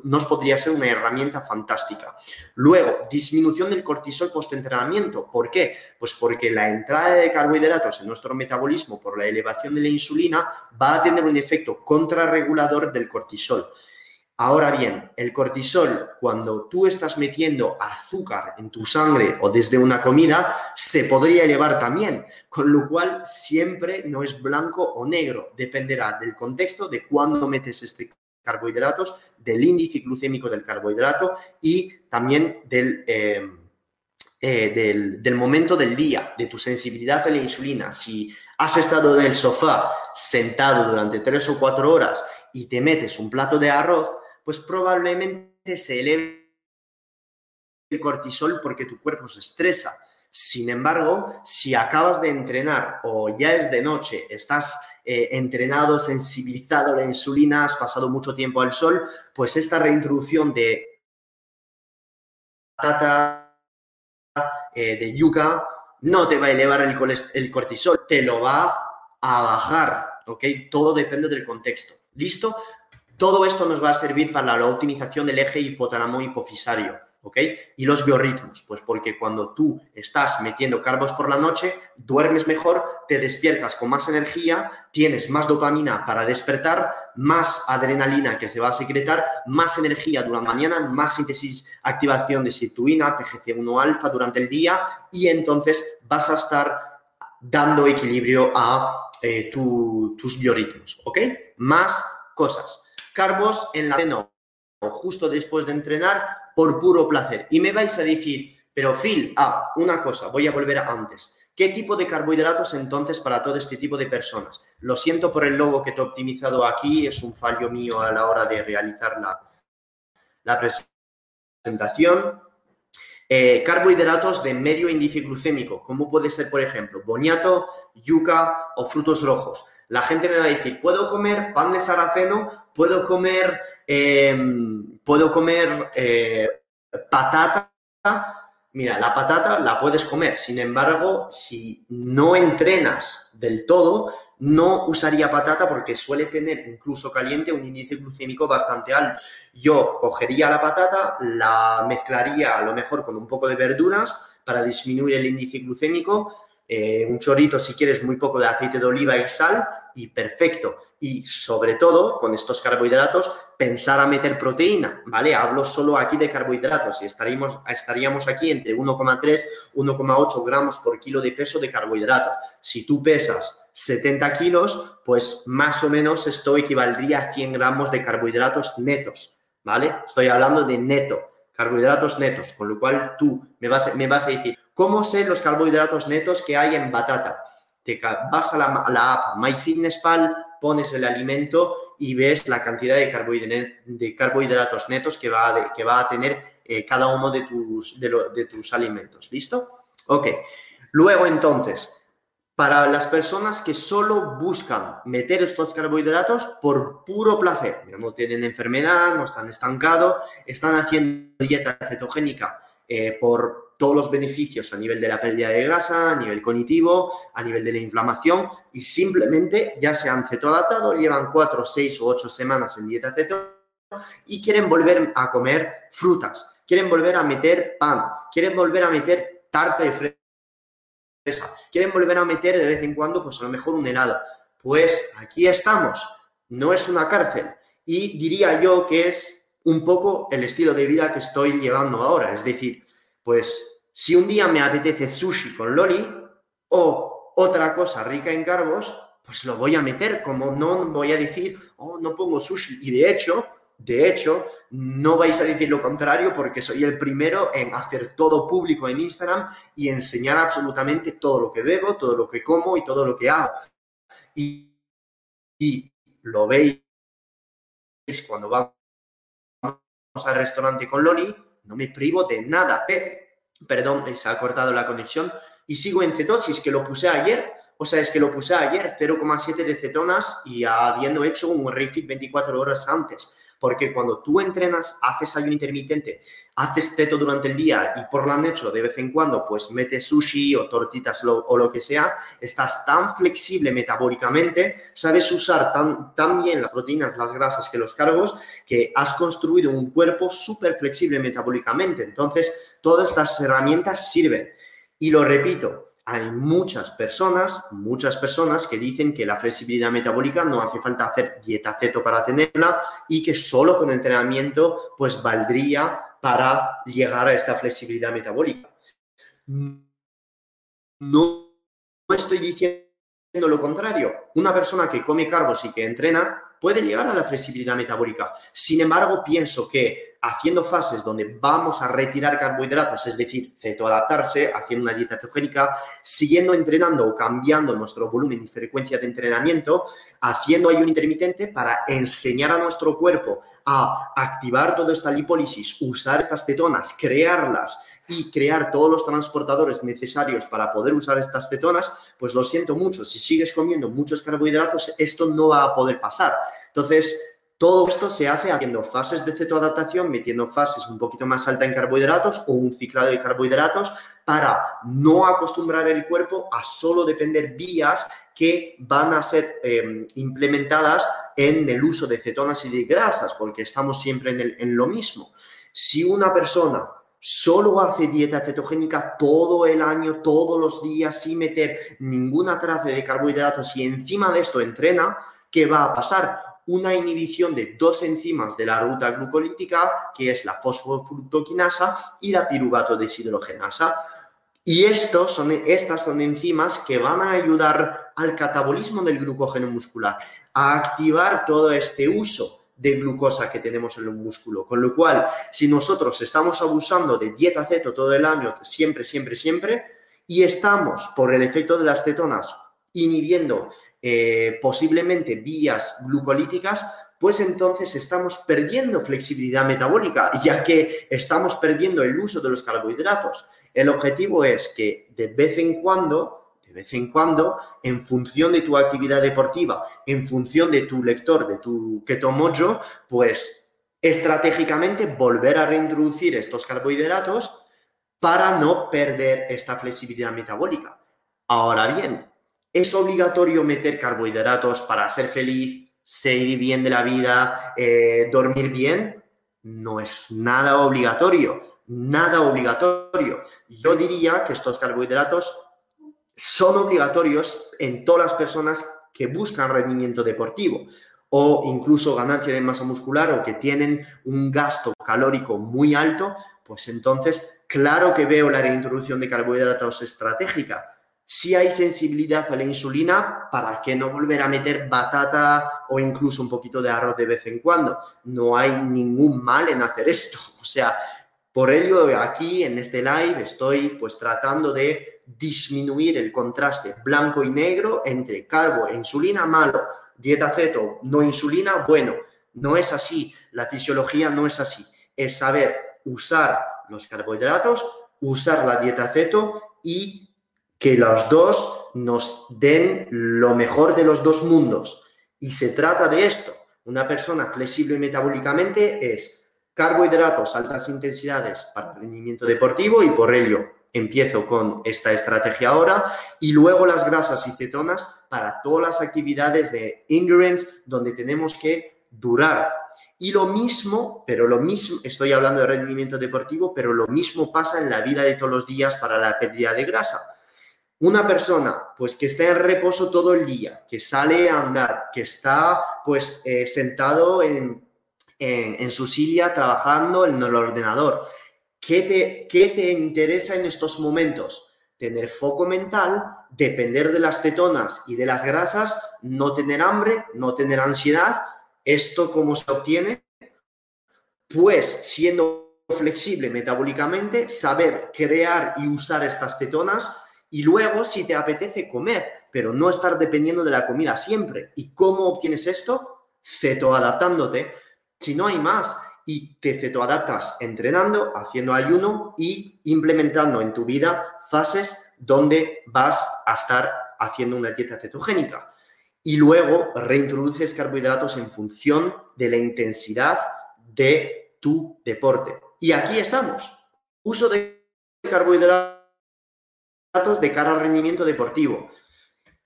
nos, podría ser una herramienta fantástica. Luego, disminución del cortisol post-entrenamiento. ¿Por qué? Pues porque la entrada de carbohidratos en nuestro metabolismo por la elevación de la insulina va a tener un efecto contrarregulador del cortisol. Ahora bien, el cortisol, cuando tú estás metiendo azúcar en tu sangre o desde una comida, se podría elevar también, con lo cual siempre no es blanco o negro, dependerá del contexto, de cuándo metes este carbohidratos, del índice glucémico del carbohidrato y también del, eh, eh, del, del momento del día, de tu sensibilidad a la insulina. Si has estado en el sofá sentado durante tres o cuatro horas y te metes un plato de arroz, pues probablemente se eleve el cortisol porque tu cuerpo se estresa. Sin embargo, si acabas de entrenar o ya es de noche, estás eh, entrenado, sensibilizado a la insulina, has pasado mucho tiempo al sol, pues esta reintroducción de patata, eh, de yuca, no te va a elevar el, el cortisol, te lo va a bajar, ¿ok? Todo depende del contexto. ¿Listo? Todo esto nos va a servir para la optimización del eje hipotálamo hipofisario, ¿ok? Y los biorritmos, pues porque cuando tú estás metiendo carbos por la noche, duermes mejor, te despiertas con más energía, tienes más dopamina para despertar, más adrenalina que se va a secretar, más energía durante la mañana, más síntesis, activación de sirtuina, PGC1 alfa durante el día y entonces vas a estar dando equilibrio a eh, tus biorritmos, ¿ok? Más cosas carbos en la cena o justo después de entrenar por puro placer. Y me vais a decir, pero Phil, ah, una cosa, voy a volver a antes. ¿Qué tipo de carbohidratos entonces para todo este tipo de personas? Lo siento por el logo que te he optimizado aquí, es un fallo mío a la hora de realizar la, la presentación. Eh, carbohidratos de medio índice glucémico, como puede ser, por ejemplo, boniato, yuca o frutos rojos. La gente me va a decir, ¿puedo comer pan de saraceno? ¿Puedo comer, em, ¿puedo comer eh, patata? Mira, la patata la puedes comer, sin embargo, si no entrenas del todo, no usaría patata porque suele tener, incluso caliente, un índice glucémico bastante alto. Yo cogería la patata, la mezclaría a lo mejor con un poco de verduras para disminuir el índice glucémico, eh, un chorrito si quieres, muy poco de aceite de oliva y sal y perfecto. Y sobre todo, con estos carbohidratos, pensar a meter proteína, ¿vale? Hablo solo aquí de carbohidratos y estaríamos, estaríamos aquí entre 1,3, 1,8 gramos por kilo de peso de carbohidratos. Si tú pesas 70 kilos, pues más o menos esto equivaldría a 100 gramos de carbohidratos netos, ¿vale? Estoy hablando de neto, carbohidratos netos, con lo cual tú me vas, me vas a decir, ¿cómo sé los carbohidratos netos que hay en batata? te vas a la, a app MyFitnessPal, pones el alimento y ves la cantidad de, carbohidratos netos que va a, tener eh, cada uno de tus, de, tus alimentos. ¿Listo? Ok. Luego entonces, para las personas que solo buscan meter estos carbohidratos por puro placer, no tienen enfermedad, no están estancados, están haciendo dieta cetogénica eh, por todos los beneficios a nivel de la pérdida de grasa, a nivel cognitivo, a nivel de la inflamación y simplemente ya se han cetoadaptado, llevan cuatro, seis o ocho semanas en dieta ceto y quieren volver a comer frutas, quieren volver a meter pan, quieren volver a meter tarta de fresa, quieren volver a meter de vez en cuando pues a lo mejor un helado. Pues aquí estamos, no es una cárcel. Y diría yo que es un poco el estilo de vida que estoy llevando ahora, es decir, pues si un día me apetece sushi con loli o otra cosa rica en carbos, pues lo voy a meter, como no voy a decir, oh, no pongo sushi. Y de hecho, de hecho, no vais a decir lo contrario porque soy el primero en hacer todo público en Instagram y enseñar absolutamente todo lo que bebo, todo lo que como y todo lo que hago. Y, y lo veis cuando vamos al restaurante con Loli, no me privo de nada. perdón, se ha cortado la conexión. Y sigo en cetosis, que lo puse ayer. O sea, es que lo puse ayer, 0,7 de cetonas y habiendo hecho un refit 24 horas antes. Porque cuando tú entrenas, haces ayuno intermitente, haces teto durante el día y por la noche de vez en cuando pues metes sushi o tortitas o lo que sea, estás tan flexible metabólicamente, sabes usar tan, tan bien las proteínas, las grasas que los cargos, que has construido un cuerpo súper flexible metabólicamente. Entonces, todas estas herramientas sirven. Y lo repito, hay muchas personas, muchas personas que dicen que la flexibilidad metabólica no hace falta hacer dieta ceto para tenerla y que solo con entrenamiento pues valdría para llegar a esta flexibilidad metabólica. No estoy diciendo lo contrario. Una persona que come carbos y que entrena puede llegar a la flexibilidad metabólica. Sin embargo, pienso que haciendo fases donde vamos a retirar carbohidratos, es decir, cetoadaptarse, haciendo una dieta cetogénica, siguiendo entrenando o cambiando nuestro volumen y frecuencia de entrenamiento, haciendo ayuno intermitente para enseñar a nuestro cuerpo a activar toda esta lipólisis, usar estas cetonas, crearlas y crear todos los transportadores necesarios para poder usar estas cetonas, pues lo siento mucho, si sigues comiendo muchos carbohidratos, esto no va a poder pasar. Entonces, todo esto se hace haciendo fases de cetoadaptación, metiendo fases un poquito más altas en carbohidratos o un ciclado de carbohidratos para no acostumbrar el cuerpo a solo depender vías que van a ser em, implementadas en el uso de cetonas y de grasas, porque estamos siempre en lo mismo. Si una persona solo hace dieta cetogénica todo el año, todos los días, sin meter ninguna trace de carbohidratos y encima de esto entrena, ¿qué va a pasar? una inhibición de dos enzimas de la ruta glucolítica, que es la fosfofructoquinasa y la piruvato deshidrogenasa. Y estas son enzimas que van a ayudar al catabolismo del glucógeno muscular, a activar todo este uso de glucosa que tenemos en el músculo. Con lo cual, si nosotros estamos abusando de dieta ceto todo el año, siempre, siempre, siempre, y estamos, por el efecto de las cetonas, inhibiendo eh, posiblemente vías glucolíticas, pues entonces estamos perdiendo flexibilidad metabólica, ya que estamos perdiendo el uso de los carbohidratos. El objetivo es que de vez en cuando, de vez en cuando, en función de tu actividad deportiva, en función de tu lector, de tu ketomojo, pues estratégicamente volver a reintroducir estos carbohidratos para no perder esta flexibilidad metabólica. Ahora bien, ¿Es obligatorio meter carbohidratos para ser feliz, seguir bien de la vida, eh, dormir bien? No es nada obligatorio, nada obligatorio. Yo diría que estos carbohidratos son obligatorios en todas las personas que buscan rendimiento deportivo o incluso ganancia de masa muscular o que tienen un gasto calórico muy alto, pues entonces claro que veo la reintroducción de carbohidratos estratégica si hay sensibilidad a la insulina, ¿para qué no volver a meter batata o incluso un poquito de arroz de vez en cuando? No hay ningún mal en hacer esto. O sea, por ello aquí en este live estoy pues tratando de disminuir el contraste blanco y negro entre carbo e insulina, malo, dieta ceto, no insulina, bueno, no es así, la fisiología no es así, es saber usar los carbohidratos, usar la dieta ceto y que los dos nos den lo mejor de los dos mundos. Y se trata de esto. Una persona flexible metabólicamente es carbohidratos, altas intensidades para rendimiento deportivo y por ello empiezo con esta estrategia ahora y luego las grasas y cetonas para todas las actividades de endurance donde tenemos que durar. Y lo mismo, pero lo mismo, estoy hablando de rendimiento deportivo, pero lo mismo pasa en la vida de todos los días para la pérdida de grasa. Una persona, pues, que está en reposo todo el día, que sale a andar, que está, pues, eh, sentado en, su silla trabajando en el ordenador, ¿qué te, ¿qué te interesa en estos momentos? Tener foco mental, depender de las tetonas y de las grasas, no tener hambre, no tener ansiedad. ¿Esto cómo se obtiene? Pues siendo flexible metabólicamente, saber crear y usar estas tetonas y luego, si te apetece comer, pero no estar dependiendo de la comida siempre. ¿Y cómo obtienes esto? Cetoadaptándote. Si no hay más, y te cetoadaptas entrenando, haciendo ayuno y implementando en tu vida fases donde vas a estar haciendo una dieta cetogénica. Y luego reintroduces carbohidratos en función de la intensidad de tu deporte. Y aquí estamos. Uso de carbohidratos de cara al rendimiento deportivo.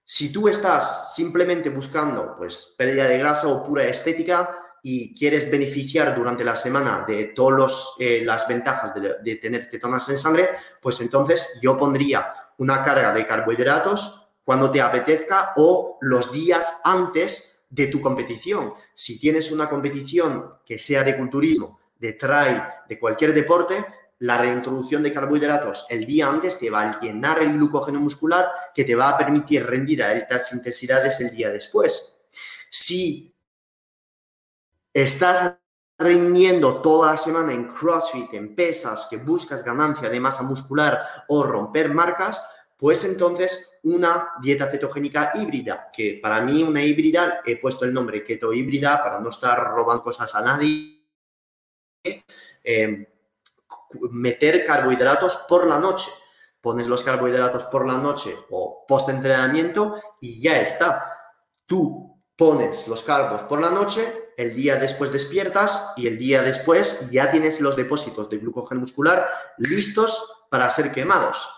Si tú estás simplemente buscando pues pérdida de grasa o pura estética y quieres beneficiar durante la semana de todas eh, las ventajas de, tener cetonas en sangre, pues entonces yo pondría una carga de carbohidratos cuando te apetezca o los días antes de tu competición. Si tienes una competición que sea de culturismo, de trail, de cualquier deporte, la reintroducción de carbohidratos el día antes te va a llenar el glucógeno muscular que te va a permitir rendir a altas intensidades el día después. Si estás rindiendo toda la semana en CrossFit, en pesas, que buscas ganancia de masa muscular o romper marcas, pues entonces una dieta cetogénica híbrida, que para mí una híbrida, he puesto el nombre keto híbrida para no estar robando cosas a nadie. Eh, meter carbohidratos por la noche. Pones los carbohidratos por la noche o post entrenamiento y ya está. Tú pones los carbos por la noche, el día después despiertas y el día después ya tienes los depósitos de glucógeno muscular listos para ser quemados.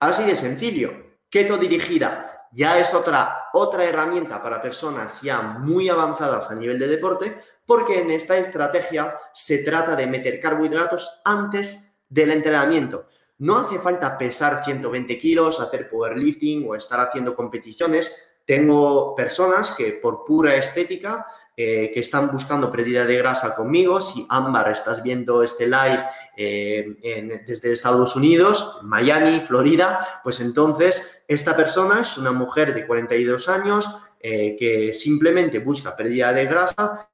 Así de sencillo. Keto dirigida ya es otra, otra herramienta para personas ya muy avanzadas a nivel de deporte, porque en esta estrategia se trata de meter carbohidratos antes del entrenamiento. No hace falta pesar 120 kilos, hacer powerlifting o estar haciendo competiciones. Tengo personas que por pura estética eh, que están buscando pérdida de grasa conmigo. Si Ámbar estás viendo este live eh, desde Estados Unidos, Miami, Florida, pues entonces esta persona es una mujer de 42 años eh, que simplemente busca pérdida de grasa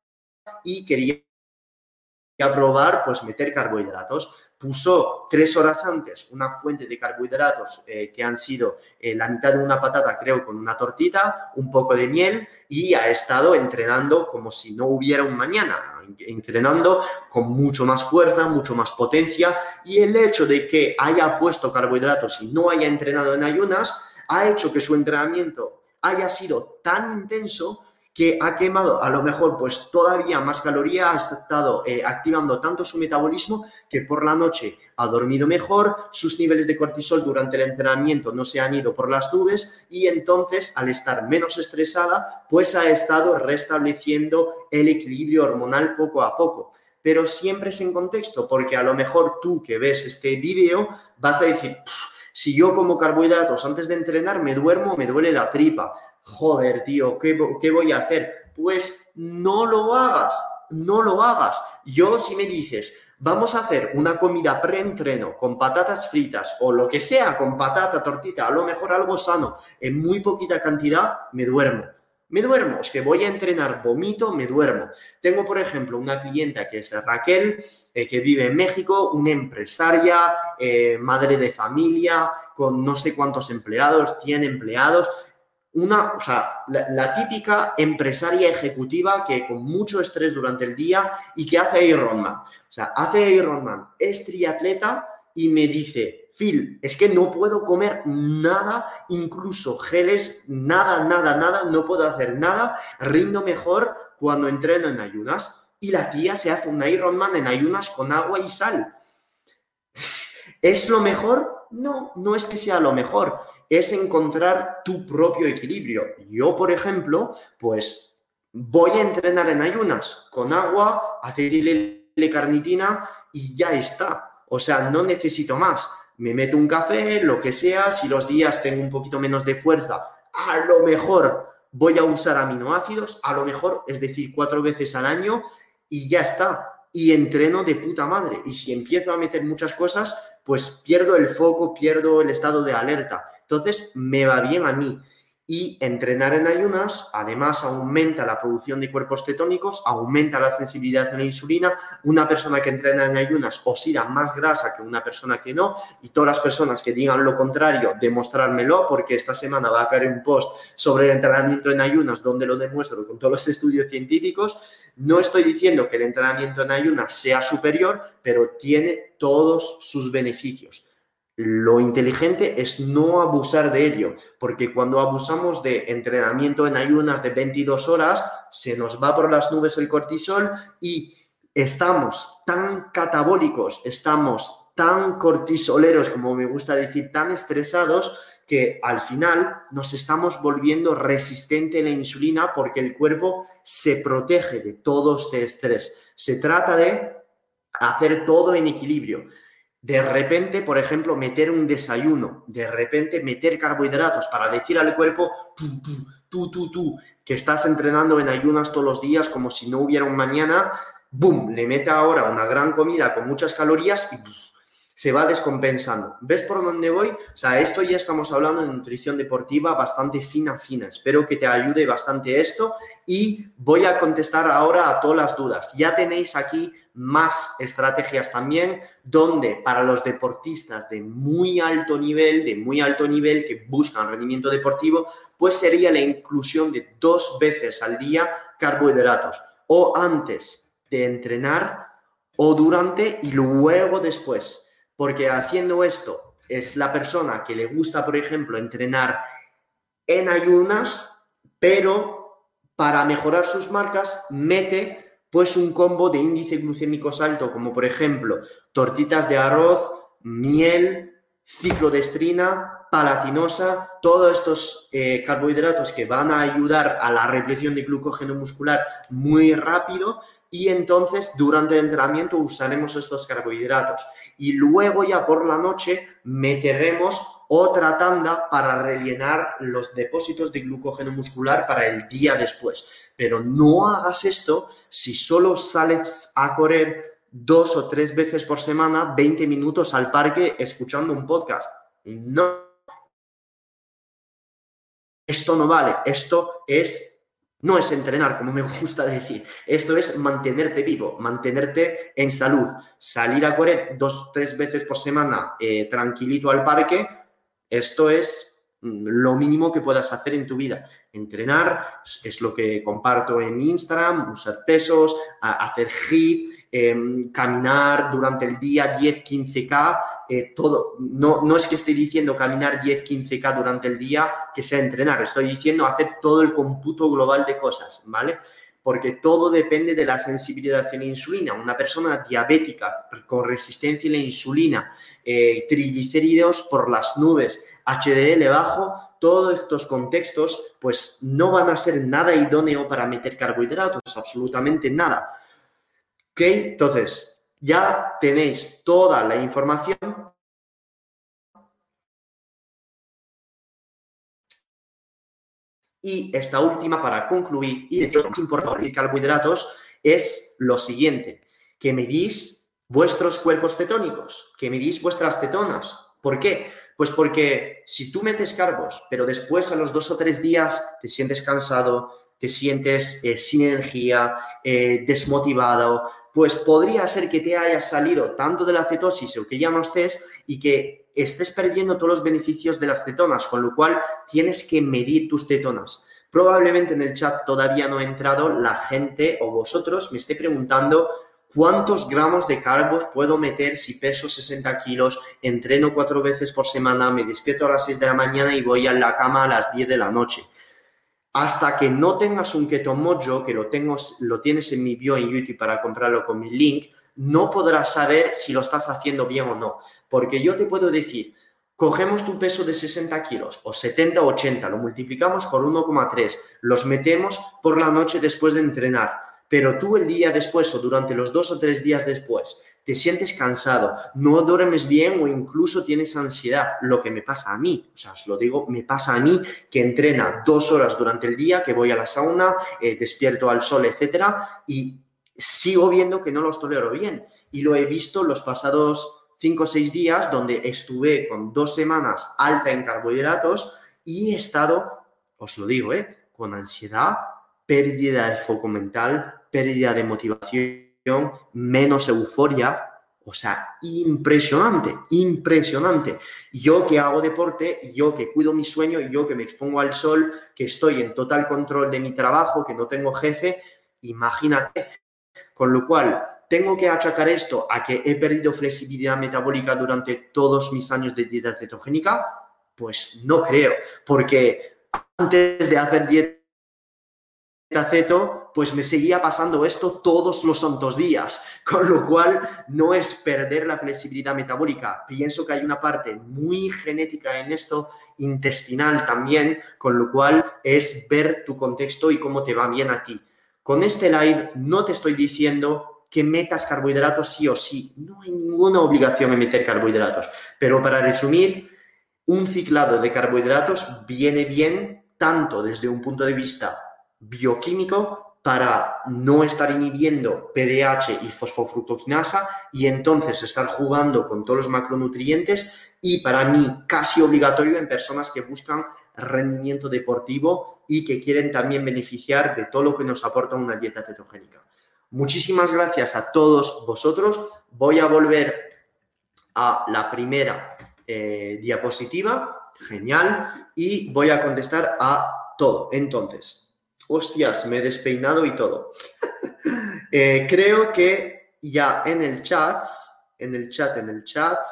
y quería probar pues meter carbohidratos puso tres horas antes una fuente de carbohidratos eh, que han sido eh, la mitad de una patata, creo, con una tortita, un poco de miel y ha estado entrenando como si no hubiera un mañana, entrenando con mucho más fuerza, mucho más potencia y el hecho de que haya puesto carbohidratos y no haya entrenado en ayunas ha hecho que su entrenamiento haya sido tan intenso que ha quemado a lo mejor pues todavía más calorías, ha estado eh, activando tanto su metabolismo que por la noche ha dormido mejor, sus niveles de cortisol durante el entrenamiento no se han ido por las nubes y entonces al estar menos estresada pues ha estado restableciendo el equilibrio hormonal poco a poco. Pero siempre es en contexto porque a lo mejor tú que ves este vídeo vas a decir, si yo como carbohidratos antes de entrenar me duermo, me duele la tripa joder, tío, ¿qué, voy a hacer? Pues no lo hagas, no lo hagas. Yo si me dices, vamos a hacer una comida pre-entreno con patatas fritas o lo que sea, con patata, tortita, a lo mejor algo sano, en muy poquita cantidad, me duermo. me duermo. Es que voy a entrenar, vomito, me duermo. Tengo, por ejemplo, una clienta que es Raquel, eh, que vive en México, una empresaria, eh, madre de familia, con no sé cuántos empleados, 100 empleados. Una, o sea, la, típica empresaria ejecutiva que con mucho estrés durante el día y que hace Ironman. O sea, hace Ironman, es triatleta y me dice, Phil, es que no puedo comer nada, incluso geles, nada, nada, nada, no puedo hacer nada, rindo mejor cuando entreno en ayunas. Y la tía se hace un Ironman en ayunas con agua y sal. ¿Es lo mejor? No, no es que sea lo mejor, es encontrar tu propio equilibrio. Yo, por ejemplo, pues voy a entrenar en ayunas con agua, carnitina y ya está. O sea, no necesito más me meto un café, lo que sea, si los días tengo un poquito menos de fuerza, a lo mejor voy a usar aminoácidos, a lo mejor, es decir, cuatro veces al año y ya está. Y entreno de puta madre. Y si empiezo a meter muchas cosas, pues pierdo el foco, pierdo el estado de alerta. Entonces, me va bien a mí. Y entrenar en ayunas, además, aumenta la producción de cuerpos cetónicos, aumenta la sensibilidad a la insulina. Una persona que entrena en ayunas oxida más grasa que una persona que no. Y todas las personas que digan lo contrario, demostrármelo, porque esta semana va a caer un post sobre el entrenamiento en ayunas donde lo demuestro con todos los estudios científicos. No estoy diciendo que el entrenamiento en ayunas sea superior, pero tiene todos sus beneficios. Lo inteligente es no abusar de ello, porque cuando abusamos de entrenamiento en ayunas de 22 horas, se nos va por las nubes el cortisol y estamos tan catabólicos, estamos tan cortisoleros, como me gusta decir, tan estresados, que al final nos estamos volviendo resistente a la insulina porque el cuerpo se protege de todo este estrés. Se trata de hacer todo en equilibrio. De repente, por ejemplo, meter un desayuno, de repente meter carbohidratos para decir al cuerpo, tú, tú, tú, que estás entrenando en ayunas todos los días como si no hubiera un mañana, ¡boom! Le mete ahora una gran comida con muchas calorías y se va descompensando. ¿Ves por dónde voy? O sea, esto ya estamos hablando de nutrición deportiva bastante fina, fina. Espero que te ayude bastante esto y voy a contestar ahora a todas las dudas. Ya tenéis aquí más estrategias también, donde para los deportistas de muy alto nivel, de muy alto nivel que buscan rendimiento deportivo, pues sería la inclusión de dos veces al día carbohidratos, o antes de entrenar, o durante y luego después, porque haciendo esto es la persona que le gusta, por ejemplo, entrenar en ayunas, pero para mejorar sus marcas mete pues un combo de índice glucémico alto, como por ejemplo tortitas de arroz, miel, ciclodestrina, palatinosa, todos estos eh, carbohidratos que van a ayudar a la represión de glucógeno muscular muy rápido y entonces durante el entrenamiento usaremos estos carbohidratos. Y luego ya por la noche meteremos otra tanda para rellenar los depósitos de glucógeno muscular para el día después. Pero no hagas esto si solo sales a correr dos o tres veces por semana, 20 minutos al parque escuchando un podcast. No. Esto no vale. Esto es no es entrenar, como me gusta decir. Esto es mantenerte vivo, mantenerte en salud. Salir a correr dos, tres veces por semana eh, tranquilito al parque esto es mm, lo mínimo que puedas hacer en tu vida. Entrenar es lo que comparto en Instagram, usar pesos, hacer HIIT, em, caminar durante el día 10, 15K, eh, todo. No, no es que esté diciendo caminar 10, 15K durante el día que sea entrenar, estoy diciendo hacer todo el cómputo global de cosas, ¿vale? porque todo depende de la sensibilidad a la insulina. Una persona diabética con resistencia a la insulina, eh, triglicéridos por las nubes, HDL bajo, todos estos contextos pues no van a ser nada idóneo para meter carbohidratos, absolutamente nada. ¿Ok? Entonces, ya tenéis toda la información Y esta última, para concluir, y de lo más importante de carbohidratos, es lo siguiente, que medís vuestros cuerpos cetónicos, que medís vuestras cetonas. ¿Por qué? Pues porque si tú metes carbos, pero después a los dos o tres días te sientes cansado, te sientes eh, sin energía, eh, desmotivado, pues podría ser que te hayas salido tanto de la cetosis o que ya no estés y que estés perdiendo todos los beneficios de las cetonas, con lo cual tienes que medir tus cetonas. Probablemente en el chat todavía no ha entrado la gente o vosotros me esté preguntando cuántos gramos de carbos puedo meter si peso 60 kilos, entreno cuatro veces por semana, me despierto a las 6 de la mañana y voy a la cama a las 10 de la noche. Hasta que no tengas un Keto Mojo, que lo, tengo, lo tienes en mi bio en YouTube para comprarlo con mi link, no podrás saber si lo estás haciendo bien o no. Porque yo te puedo decir, cogemos tu peso de 60 kilos o 70 o 80, lo multiplicamos por 1,3, los metemos por la noche después de entrenar, pero tú el día después o durante los dos o tres días después te sientes cansado, no duermes bien o incluso tienes ansiedad, lo que me pasa a mí, o sea, os lo digo, me pasa a mí que entrena dos horas durante el día, que voy a la sauna, eh, despierto al sol, etcétera, y sigo viendo que no los tolero bien. Y lo he visto los pasados cinco o seis días donde estuve con dos semanas alta en carbohidratos y he estado, os lo digo, ¿eh? con ansiedad, pérdida de foco mental, pérdida de motivación menos euforia, o sea, impresionante, impresionante. Yo que hago deporte, yo que cuido mi sueño, yo que me expongo al sol, que estoy en total control de mi trabajo, que no tengo jefe, imagínate. Con lo cual, ¿tengo que achacar esto a que he perdido flexibilidad metabólica durante todos mis años de dieta cetogénica? Pues no creo, porque antes de hacer dieta ceto, pues me seguía pasando esto todos los santos días, con lo cual no es perder la flexibilidad metabólica. Pienso que hay una parte muy genética en esto, intestinal también, con lo cual es ver tu contexto y cómo te va bien a ti. Con este live no te estoy diciendo que metas carbohidratos sí o sí, no hay ninguna obligación en meter carbohidratos, pero para resumir, un ciclado de carbohidratos viene bien tanto desde un punto de vista bioquímico para no estar inhibiendo PDH y fosfofructoquinasa y entonces estar jugando con todos los macronutrientes y para mí casi obligatorio en personas que buscan rendimiento deportivo y que quieren también beneficiar de todo lo que nos aporta una dieta cetogénica. Muchísimas gracias a todos vosotros. Voy a volver a la primera eh, diapositiva. Genial. Y voy a contestar a todo. Entonces, hostias, me he despeinado y todo. Eh, creo que ya en el chat, en el chat, en el chat,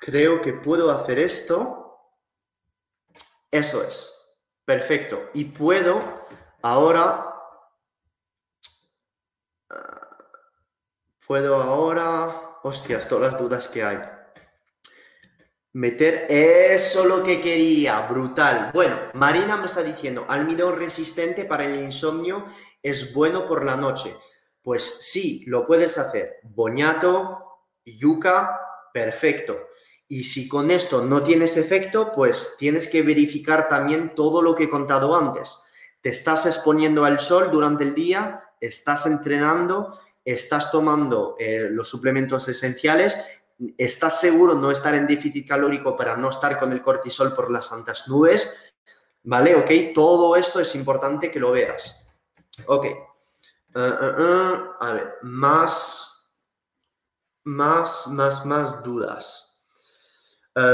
creo que puedo hacer esto. Eso es. Perfecto. Y puedo ahora... Ah, puedo ahora... Hostias, todas las dudas que hay. Meter eso lo que quería, brutal. Bueno, Marina me está diciendo, almidón resistente para el insomnio es bueno por la noche. Pues sí, lo puedes hacer. Boñato, yuca, perfecto. Y si con esto no tienes efecto, pues tienes que verificar también todo lo que he contado antes. Te estás exponiendo al sol durante el día, estás entrenando, estás tomando eh, los suplementos esenciales ¿Estás seguro no estar en déficit calórico para no estar con el cortisol por las santas nubes? ¿Vale? ¿Ok? Todo esto es importante que lo veas. Ok. Uh, uh, uh. A ver, más, más, más, más dudas.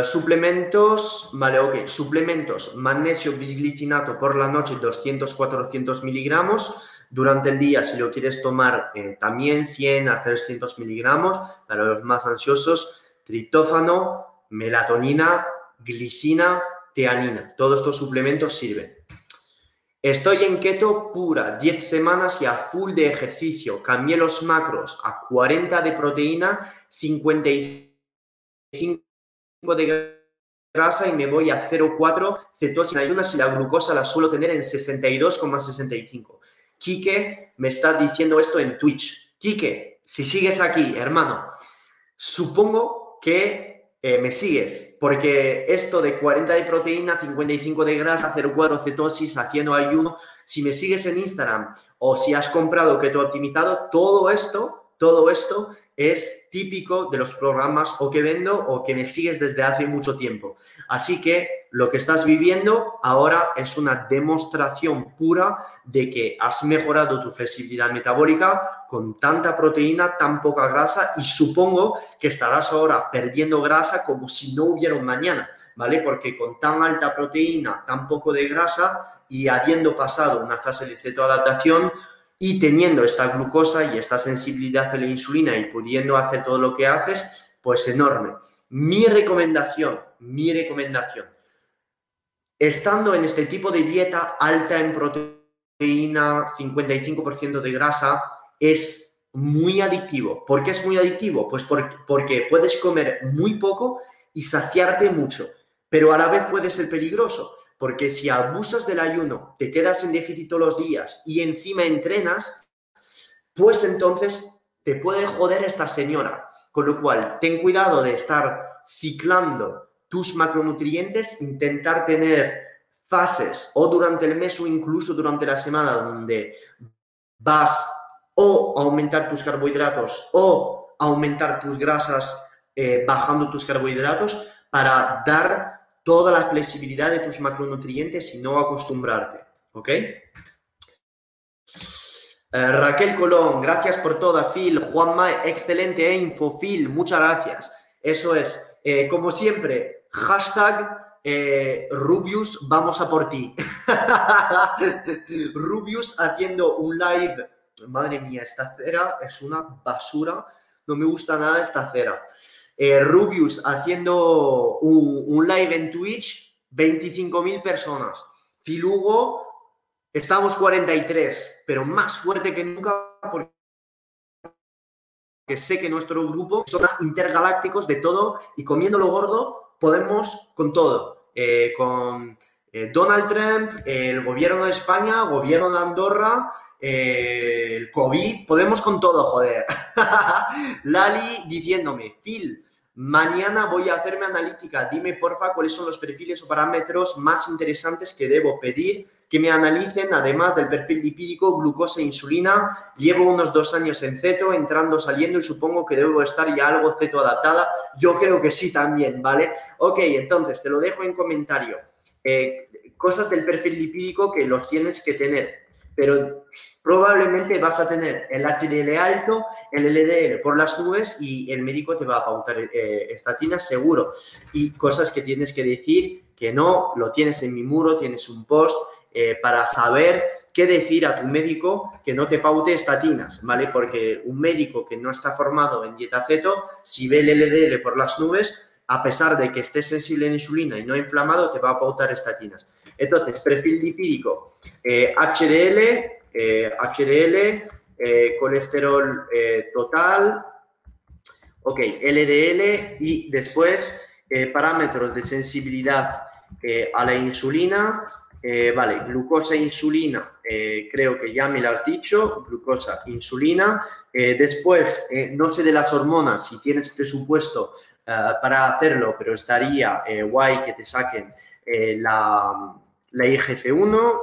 suplementos, vale, ok. Suplementos, magnesio bisglicinato por la noche, 200-400 miligramos durante el día, si lo quieres tomar, eh, también 100 a 300 miligramos para los más ansiosos, triptófano, melatonina, glicina, teanina. Todos estos suplementos sirven. Estoy en keto pura, 10 semanas y a full de ejercicio. Cambié los macros a 40 de proteína, 55 de grasa y me voy a 0,4 cetosis en ayunas y la glucosa la suelo tener en 62,65. Quique me está diciendo esto en Twitch. Quique, si sigues aquí, hermano, supongo que eh, me sigues, porque esto de 40 de proteína, 55 de grasa, 0,4 cetosis, haciendo ayuno, si me sigues en Instagram o si has comprado keto optimizado, todo esto, todo esto es típico de los programas o que vendo o que me sigues desde hace mucho tiempo. Así que lo que estás viviendo ahora es una demostración pura de que has mejorado tu flexibilidad metabólica con tanta proteína, tan poca grasa y supongo que estarás ahora perdiendo grasa como si no hubiera un mañana, ¿vale? Porque con tan alta proteína, tan poco de grasa y habiendo pasado una fase de cetoadaptación, y teniendo esta glucosa y esta sensibilidad a la insulina y pudiendo hacer todo lo que haces, pues enorme. Mi recomendación, mi recomendación, estando en este tipo de dieta alta en proteína, 55% de grasa, es muy adictivo. ¿Por qué es muy adictivo? Pues porque, porque puedes comer muy poco y saciarte mucho, pero a la vez puede ser peligroso porque si abusas del ayuno, te quedas en déficit todos los días y encima entrenas, pues entonces te puede joder esta señora. Con lo cual, ten cuidado de estar ciclando tus macronutrientes, intentar tener fases o durante el mes o incluso durante la semana donde vas o aumentar tus carbohidratos o aumentar tus grasas eh, bajando tus carbohidratos para dar toda la flexibilidad de tus macronutrientes y no acostumbrarte. ¿Ok? Eh, Raquel Colón, gracias por todo, Phil. Juanma, excelente info, Phil, muchas gracias. Eso es, eh, como siempre, hashtag eh, Rubius, vamos a por ti. Rubius haciendo un live. Madre mía, esta cera es una basura. No me gusta nada esta cera. Eh, Rubius haciendo un, live en Twitch, 25.000 personas. Filugo, estamos 43, pero más fuerte que nunca porque sé que nuestro grupo son intergalácticos de todo y comiéndolo gordo podemos con todo. Eh, con eh, Donald Trump, el gobierno de España, gobierno de Andorra, el COVID, podemos con todo, joder. Lali diciéndome, Phil, Mañana voy a hacerme analítica. Dime, porfa, cuáles son los perfiles o parámetros más interesantes que debo pedir que me analicen, además del perfil lipídico, glucosa e insulina. Llevo unos dos años en ceto, entrando, saliendo y supongo que debo estar ya algo ceto adaptada. Yo creo que sí también, ¿vale? Ok, entonces te lo dejo en comentario. Eh, cosas del perfil lipídico que los tienes que tener pero probablemente vas a tener el HDL alto, el LDL por las nubes y el médico te va a pautar eh, estatinas seguro. Y cosas que tienes que decir que no, lo tienes en mi muro, tienes un post eh, para saber qué decir a tu médico que no te paute estatinas, ¿vale? Porque un médico que no está formado en dieta ceto, si ve el LDL por las nubes, a pesar de que esté sensible en insulina y no inflamado, te va a pautar estatinas. Entonces, perfil lipídico, HDL, eh, HDL, eh, colesterol total, ok, LDL y después parámetros de sensibilidad a la insulina, vale, glucosa e insulina, creo que ya me lo has dicho, glucosa, insulina. después, no sé de las hormonas, si tienes presupuesto para hacerlo, pero estaría guay que te saquen la, la IGF-1,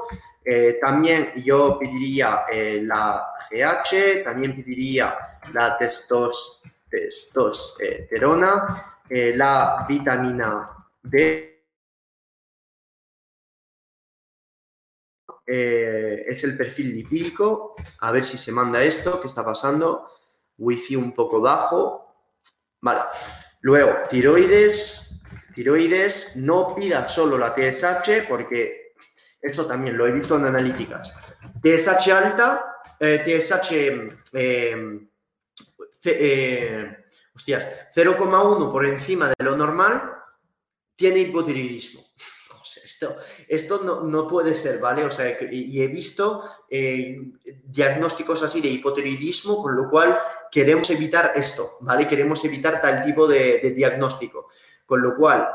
eh, también yo pediría eh, la GH, también pediría la testos, testosterona, eh, la vitamina D. es el perfil lipídico. A ver si se manda esto. ¿Qué está pasando? Wi-Fi un poco bajo. Vale. Luego, tiroides, tiroides, no pida solo la TSH porque eso también lo he visto en analíticas. TSH alta, eh, TSH, eh, eh, hostias, 0,1 por encima de lo normal, tiene hipotiroidismo. Esto, esto no, no, puede ser, ¿vale? O sea, y he visto diagnósticos así de hipotiroidismo, con lo cual queremos evitar esto, ¿vale? Queremos evitar tal tipo de, de diagnóstico. Con lo cual,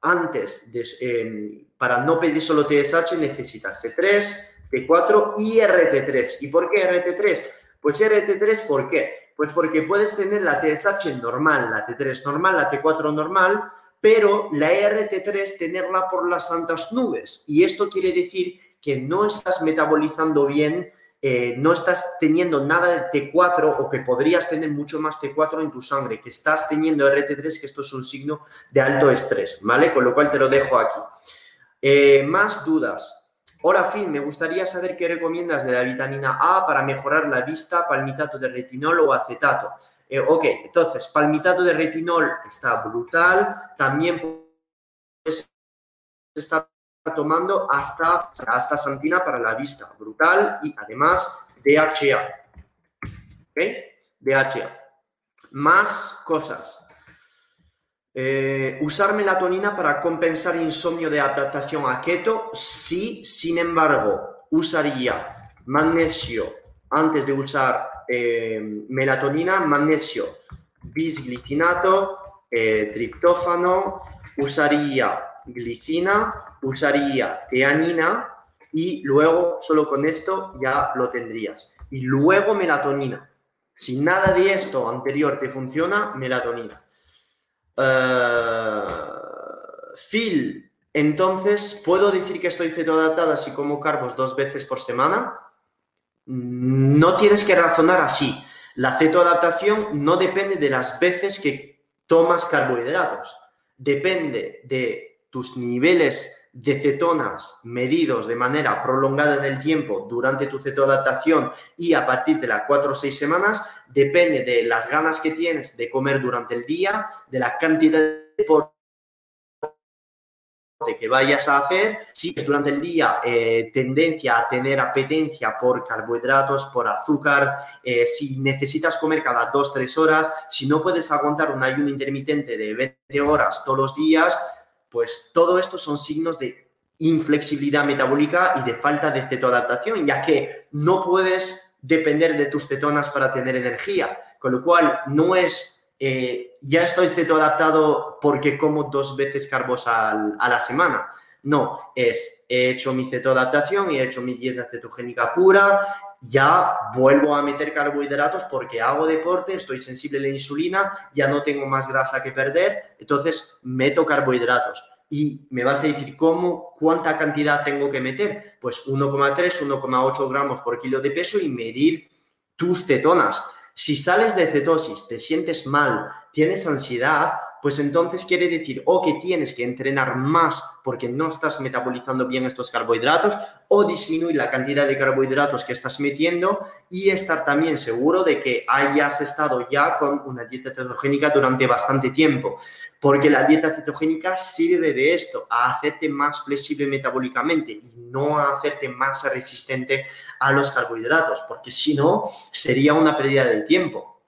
antes, de, em, para no pedir solo TSH, necesitas T3, T4 y RT3. ¿Y por qué RT3? Pues RT3, ¿por qué? Pues porque puedes tener la TSH normal, la T3 normal, la T4 normal, pero la RT3 tenerla por las santas nubes. Y esto quiere decir que no estás metabolizando bien, eh, no estás teniendo nada de T4 o que podrías tener mucho más T4 en tu sangre, que estás teniendo RT3, que esto es un signo de alto estrés, ¿vale? Con lo cual te lo dejo aquí. Eh, más dudas. Ahora, fin, me gustaría saber qué recomiendas de la vitamina A para mejorar la vista, palmitato de retinol o acetato. Eh, ok, entonces, palmitato de retinol está brutal. También puedes estar tomando hasta, hasta santina para la vista, brutal. Y además, DHA. ¿Ok? DHA. Más cosas. Eh, usar melatonina para compensar insomnio de adaptación a keto, sí, sin embargo, usaría magnesio antes de usar eh, melatonina, magnesio, bisglicinato, eh, triptófano, usaría glicina, usaría teanina y luego solo con esto ya lo tendrías. Y luego melatonina. Si nada de esto anterior te funciona, melatonina. Uh, entonces, ¿puedo decir que estoy cetoadaptada si como carbos dos veces por semana? No tienes que razonar así. La cetoadaptación no depende de las veces que tomas carbohidratos. Depende de tus niveles de cetonas medidos de manera prolongada en el tiempo durante tu cetoadaptación y a partir de las 4 o 6 semanas, depende de las ganas que tienes de comer durante el día, de la cantidad de que vayas a hacer, si es durante el día eh, tendencia a tener apetencia por carbohidratos, por azúcar, eh, si necesitas comer cada 2-3 horas, si no puedes aguantar un ayuno intermitente de 20 horas todos los días, pues todo esto son signos de inflexibilidad metabólica y de falta de cetoadaptación, ya que no puedes depender de tus cetonas para tener energía, con lo cual no es eh, ya estoy cetoadaptado porque como dos veces carbos a la semana. No, es he hecho mi cetoadaptación y he hecho mi dieta cetogénica pura, ya vuelvo a meter carbohidratos porque hago deporte, estoy sensible a la insulina, ya no tengo más grasa que perder, entonces meto carbohidratos. Y me vas a decir, ¿cómo? ¿Cuánta cantidad tengo que meter? Pues 1,3, 1,8 gramos por kilo de peso y medir tus cetonas. Si sales de cetosis, te sientes mal, tienes ansiedad, pues entonces quiere decir o que tienes que entrenar más porque no estás metabolizando bien estos carbohidratos o disminuir la cantidad de carbohidratos que estás metiendo y estar también seguro de que hayas estado ya con una dieta cetogénica durante bastante tiempo. Porque la dieta cetogénica sirve de esto, a hacerte más flexible metabólicamente y no a hacerte más resistente a los carbohidratos, porque si no, sería una pérdida de tiempo.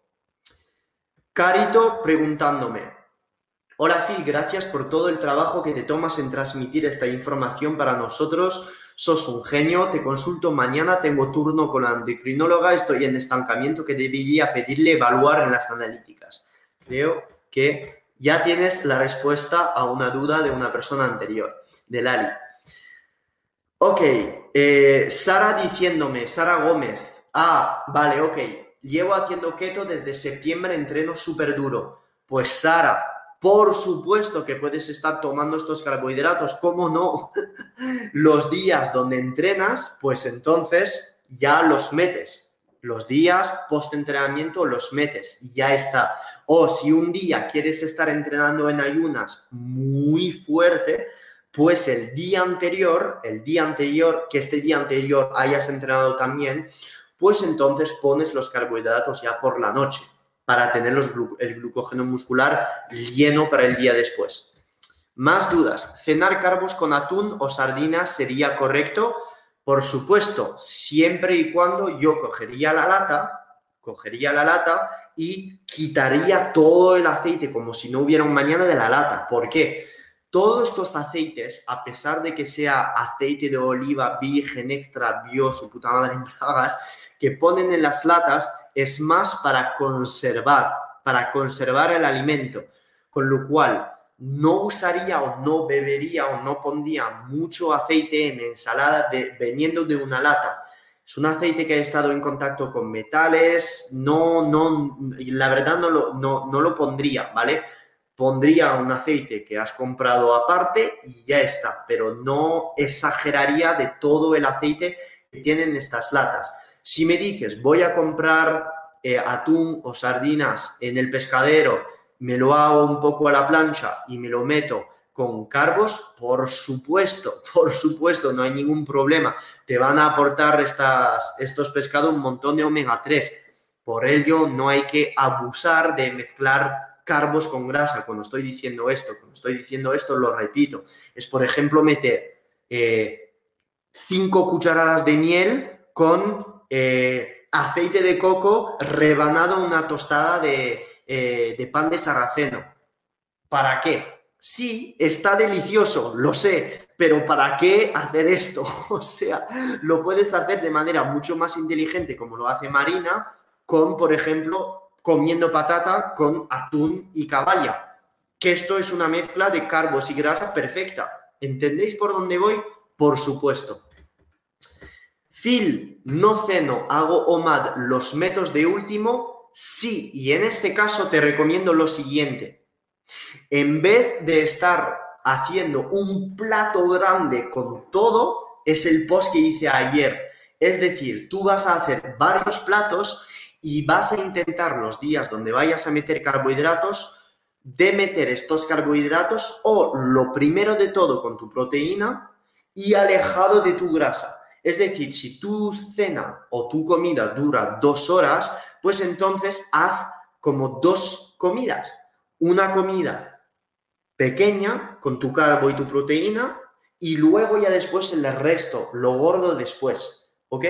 Carito preguntándome, Hola Phil, gracias por todo el trabajo que te tomas en transmitir esta información para nosotros. Sos un genio, te consulto mañana, tengo turno con la endocrinóloga, estoy en estancamiento que debería pedirle evaluar en las analíticas. Creo que ya tienes la respuesta a una duda de una persona anterior, de Lali. Ok, eh, Sara diciéndome, Sara Gómez, ah, vale, ok, llevo haciendo keto desde septiembre, entreno súper duro. Pues Sara, por supuesto que puedes estar tomando estos carbohidratos, ¿cómo no? Los días donde entrenas, pues entonces ya los metes. Los días post-entrenamiento los metes y ya está. O si un día quieres estar entrenando en ayunas muy fuerte, pues el día anterior, el día anterior, que este día anterior hayas entrenado también, pues entonces pones los carbohidratos ya por la noche para tener el glucógeno muscular lleno para el día después. Más dudas. ¿Cenar carbos con atún o sardinas sería correcto? Por supuesto, siempre y cuando yo cogería la lata, cogería la lata y quitaría todo el aceite como si no hubiera un mañana de la lata. ¿Por qué? Todos estos aceites, a pesar de que sea aceite de oliva virgen extra bio, su puta madre en plagas, que ponen en las latas, es más para conservar, para conservar el alimento, con lo cual no usaría o no bebería o no pondría mucho aceite en ensalada veniendo de una lata. Es un aceite que ha estado en contacto con metales, no, no, la verdad no lo, no, no lo pondría, ¿vale? Pondría un aceite que has comprado aparte y ya está, pero no exageraría de todo el aceite que tienen estas latas. Si me dices, voy a comprar eh, atún o sardinas en el pescadero, me lo hago un poco a la plancha y me lo meto con carbos, por supuesto, por supuesto, no hay ningún problema. Te van a aportar estas, estos pescados un montón de omega 3. Por ello, no hay que abusar de mezclar carbos con grasa. Cuando estoy diciendo esto, cuando estoy diciendo esto, lo repito. Es, por ejemplo, meter 5 eh, cucharadas de miel con eh, aceite de coco rebanado en una tostada de, eh, de pan de sarraceno. ¿Para qué? Sí, está delicioso, lo sé, pero ¿para qué hacer esto? O sea, lo puedes hacer de manera mucho más inteligente como lo hace Marina con, por ejemplo, comiendo patata con atún y caballa, que esto es una mezcla de carbos y grasa perfecta. ¿Entendéis por dónde voy? Por supuesto. Phil, no ceno, hago OMAD, los métodos de último, sí, y en este caso te recomiendo lo siguiente en vez de estar haciendo un plato grande con todo, es el post que hice ayer. Es decir, tú vas a hacer varios platos y vas a intentar los días donde vayas a meter carbohidratos, de meter estos carbohidratos o lo primero de todo con tu proteína y alejado de tu grasa. Es decir, si tu cena o tu comida dura dos horas, pues entonces haz como dos comidas una comida pequeña con tu carbo y tu proteína y luego ya después el resto, lo gordo después, ¿ok?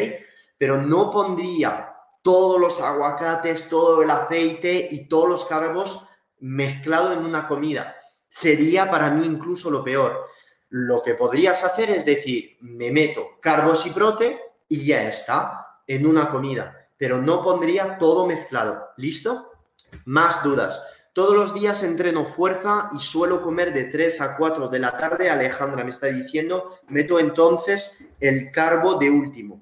Pero no pondría todos los aguacates, todo el aceite y todos los carbos mezclado en una comida. Sería para mí incluso lo peor. Lo que podrías hacer es decir, me meto carbos y prote y ya está en una comida, pero no pondría todo mezclado. ¿Listo? Más dudas. Todos los días entreno fuerza y suelo comer de 3 a 4 de la tarde. Alejandra me está diciendo, meto entonces el carbo de último.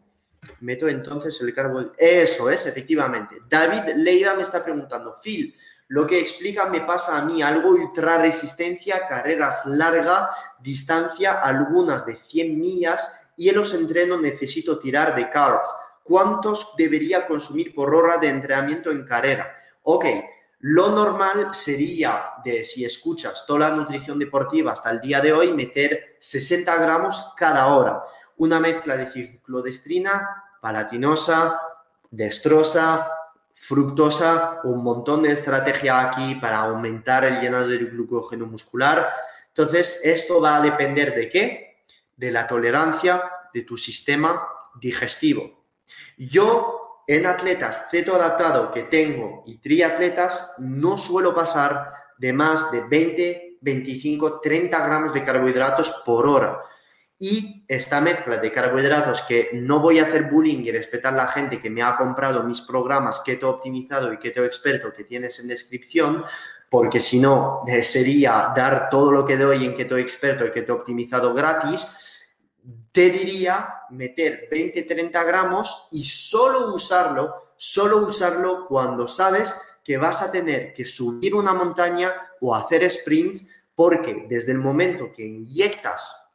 Meto entonces el carbo. Eso es, efectivamente. David Leiva me está preguntando, Phil, lo que explica me pasa a mí, algo ultra resistencia, carreras larga distancia, algunas de 100 millas y en los entrenos necesito tirar de carbs. ¿Cuántos debería consumir por hora de entrenamiento en carrera? Ok, lo normal sería, de si escuchas toda la nutrición deportiva hasta el día de hoy, meter 60 gramos cada hora. Una mezcla de ciclodestrina, palatinosa, destrosa, fructosa, un montón de estrategia aquí para aumentar el llenado del glucógeno muscular. Entonces, esto va a depender de qué? De la tolerancia de tu sistema digestivo. Yo en atletas ceto adaptado que tengo y triatletas, no suelo pasar de más de 20, 25, 30 gramos de carbohidratos por hora. Y esta mezcla de carbohidratos que no voy a hacer bullying y respetar la gente que me ha comprado mis programas Keto Optimizado y Keto Experto que tienes en descripción, porque si no eh, sería dar todo lo que doy en Keto Experto y Keto Optimizado gratis te diría meter 20-30 gramos y solo usarlo, solo usarlo cuando sabes que vas a tener que subir una montaña o hacer sprints, porque desde el momento que inyectas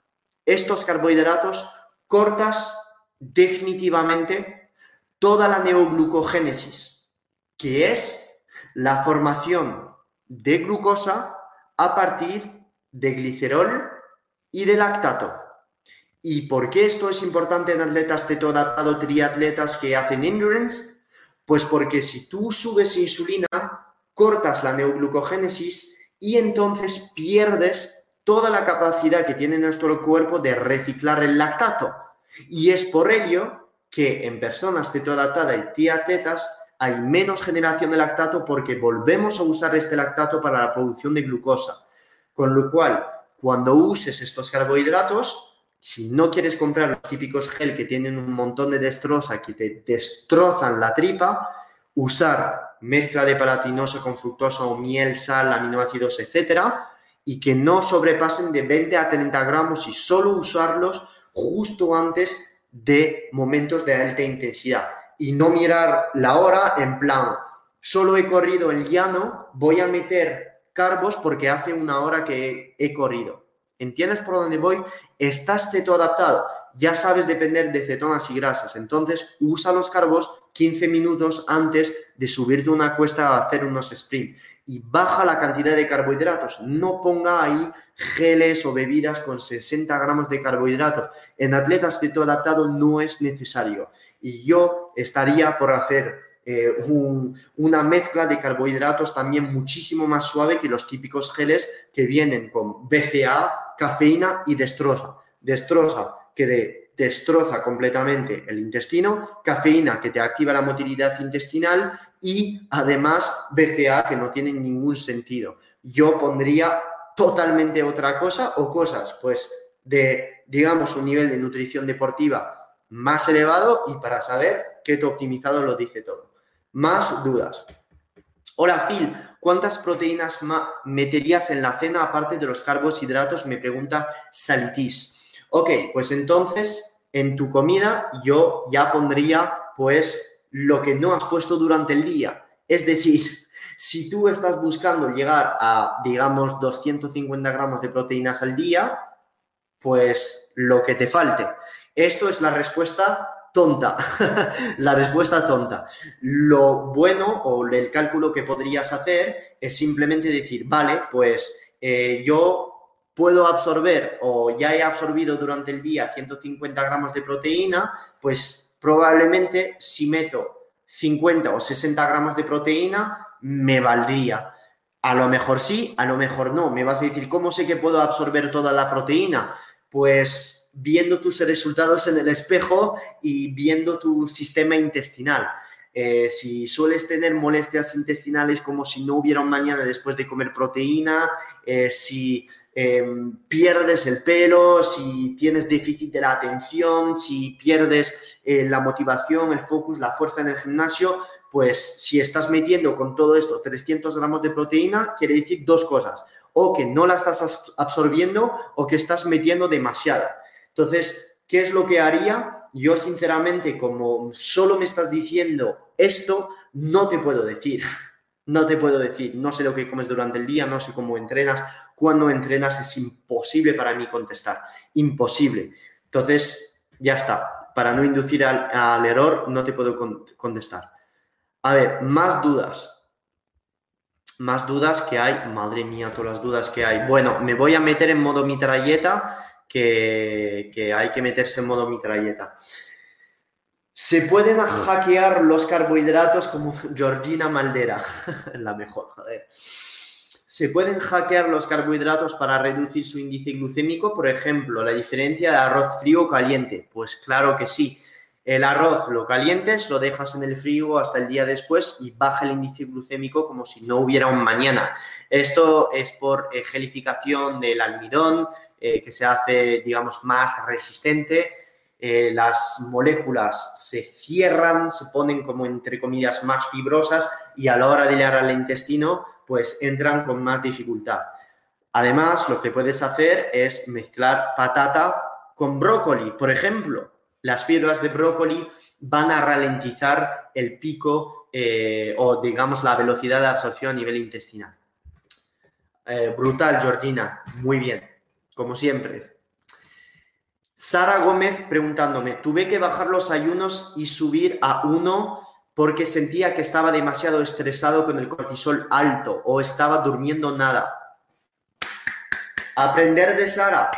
estos carbohidratos, cortas definitivamente toda la neoglucogénesis, que es la formación de glucosa a partir de glicerol y de lactato. ¿Y por qué esto es importante en atletas cetoadaptado, triatletas que hacen endurance? Pues porque si tú subes insulina, cortas la neoglucogénesis y entonces pierdes toda la capacidad que tiene nuestro cuerpo de reciclar el lactato. Y es por ello que en personas cetoadaptadas y triatletas hay menos generación de lactato porque volvemos a usar este lactato para la producción de glucosa. Con lo cual, cuando uses estos carbohidratos, si no quieres comprar los típicos gel que tienen un montón de destroza, que te destrozan la tripa, usar mezcla de palatinosa con fructosa o miel, sal, aminoácidos, etcétera, y que no sobrepasen de 20 a 30 gramos y solo usarlos justo antes de momentos de alta intensidad y no mirar la hora en plan, solo he corrido el llano, voy a meter carbos porque hace una hora que he corrido. ¿Entiendes por dónde voy? Estás adaptado ya sabes depender de cetonas y grasas. Entonces, usa los carbos 15 minutos antes de subirte una cuesta a hacer unos sprint y baja la cantidad de carbohidratos. No ponga ahí geles o bebidas con 60 gramos de carbohidratos. En atletas adaptado no es necesario. Y yo estaría por hacer eh, una mezcla de carbohidratos también muchísimo más suave que los típicos geles que vienen con BCA, cafeína y destroza. Destroza que destroza completamente el intestino, cafeína que te activa la motilidad intestinal y además BCA que no tiene ningún sentido. Yo pondría totalmente otra cosa o cosas pues de, digamos, un nivel de nutrición deportiva más elevado y para saber que tu optimizado lo dice todo. Más dudas. Hola Phil, ¿cuántas proteínas meterías en la cena aparte de los carbohidratos? Me pregunta Salitis. Ok, pues entonces en tu comida yo ya pondría pues lo que no has puesto durante el día. Es decir, si tú estás buscando llegar a, digamos, 250 gramos de proteínas al día, pues lo que te falte. Esto es la respuesta tonta, la respuesta tonta. Lo bueno o el cálculo que podrías hacer es simplemente decir, vale, pues eh, yo puedo absorber o ya he absorbido durante el día 150 gramos de proteína, pues probablemente si meto 50 o 60 gramos de proteína, me valdría. A lo mejor sí, a lo mejor no. Me vas a decir, ¿cómo sé que puedo absorber toda la proteína? Pues viendo tus resultados en el espejo y viendo tu sistema intestinal. Eh, si sueles tener molestias intestinales como si no hubiera un mañana después de comer proteína, eh, si Em, pierdes el pelo, si tienes déficit de la atención, si pierdes eh, la motivación, el focus, la fuerza en el gimnasio, pues si estás metiendo con todo esto 300 gramos de proteína, quiere decir dos cosas, o que no la estás absorbiendo o que estás metiendo demasiada. Entonces, ¿qué es lo que haría? Yo sinceramente, como solo me estás diciendo esto, no te puedo decir. No te puedo decir, no sé lo que comes durante el día, no sé cómo entrenas. Cuando entrenas es imposible para mí contestar, imposible. Entonces, ya está. Para no inducir al, error, no te puedo contestar. A ver, más dudas. Más dudas que hay. Madre mía, todas las dudas que hay. Bueno, me voy a meter en modo mitralleta, que, que hay que meterse en modo mitralleta. Se pueden hackear los carbohidratos como Georgina Maldera, la mejor, joder. Se pueden hackear los carbohidratos para reducir su índice glucémico, por ejemplo, la diferencia de arroz frío o caliente. Pues claro que sí. El arroz lo calientes, lo dejas en el frío hasta el día después y baja el índice glucémico como si no hubiera un mañana. Esto es por gelificación del almidón, eh, que se hace, digamos, más resistente eh, las moléculas se cierran, se ponen como entre comillas más fibrosas y a la hora de llegar al intestino pues entran con más dificultad. Además, lo que puedes hacer es mezclar patata con brócoli. Por ejemplo, las fibras de brócoli van a ralentizar el pico eh, o digamos la velocidad de absorción a nivel intestinal. Brutal, Georgina. Muy bien. Como siempre. Sara Gómez preguntándome, tuve que bajar los ayunos y subir a uno porque sentía que estaba demasiado estresado con el cortisol alto o estaba durmiendo nada. Aprender de Sara,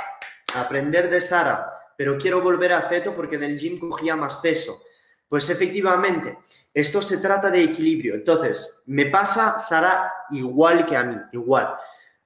aprender de Sara, pero quiero volver a feto porque en el gym cogía más peso. Pues efectivamente, esto se trata de equilibrio. Entonces, me pasa, Sara, igual que a mí, igual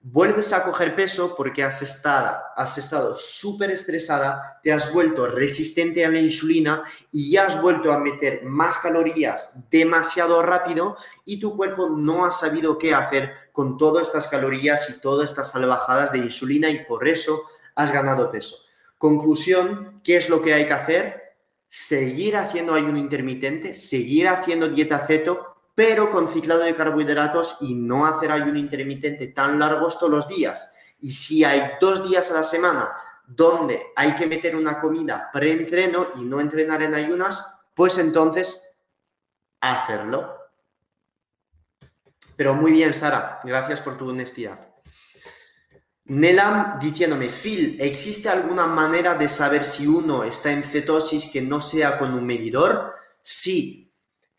vuelves a coger peso porque has estado, has estado súper estresada, te has vuelto resistente a la insulina y ya has vuelto a meter más calorías demasiado rápido y tu cuerpo no ha sabido qué hacer con todas estas calorías y todas estas salvajadas de insulina y por eso has ganado peso. Conclusión, ¿qué es lo que hay que hacer? Seguir haciendo ayuno intermitente, seguir haciendo dieta ceto, pero con ciclado de carbohidratos y no hacer ayuno intermitente tan largos todos los días. Y si hay dos días a la semana donde hay que meter una comida pre-entreno y no entrenar en ayunas, pues entonces hacerlo. Pero muy bien, Sara, gracias por tu honestidad. Nelam diciéndome, Phil, ¿existe alguna manera de saber si uno está en cetosis que no sea con un medidor? Sí.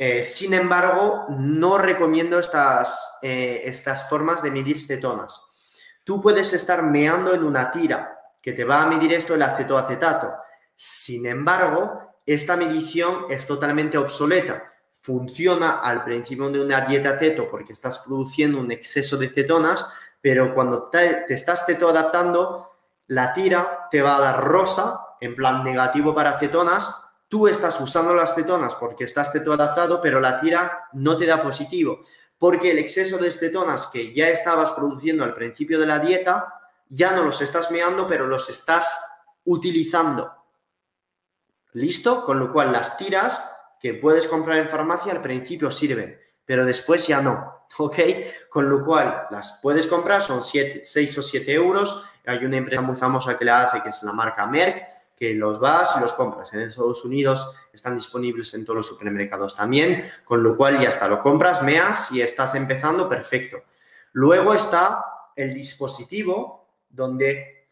Eh, sin embargo, no recomiendo estas, eh, estas formas de medir cetonas. Tú puedes estar meando en una tira que te va a medir esto el acetoacetato. Sin embargo, esta medición es totalmente obsoleta. Funciona al principio de una dieta ceto porque estás produciendo un exceso de cetonas, pero cuando te, estás teto adaptando, la tira te va a dar rosa, en plan negativo para cetonas, tú estás usando las cetonas porque estás teto adaptado, pero la tira no te da positivo, porque el exceso de cetonas que ya estabas produciendo al principio de la dieta, ya no los estás meando, pero los estás utilizando. ¿Listo? Con lo cual las tiras que puedes comprar en farmacia al principio sirven, pero después ya no. ¿ok? Con lo cual, las puedes comprar, son 6 o 7 euros. Hay una empresa muy famosa que la hace, que es la marca Merck, que los vas y los compras. En Estados Unidos están disponibles en todos los supermercados también, con lo cual ya está, lo compras, meas y estás empezando, perfecto. Luego está el dispositivo donde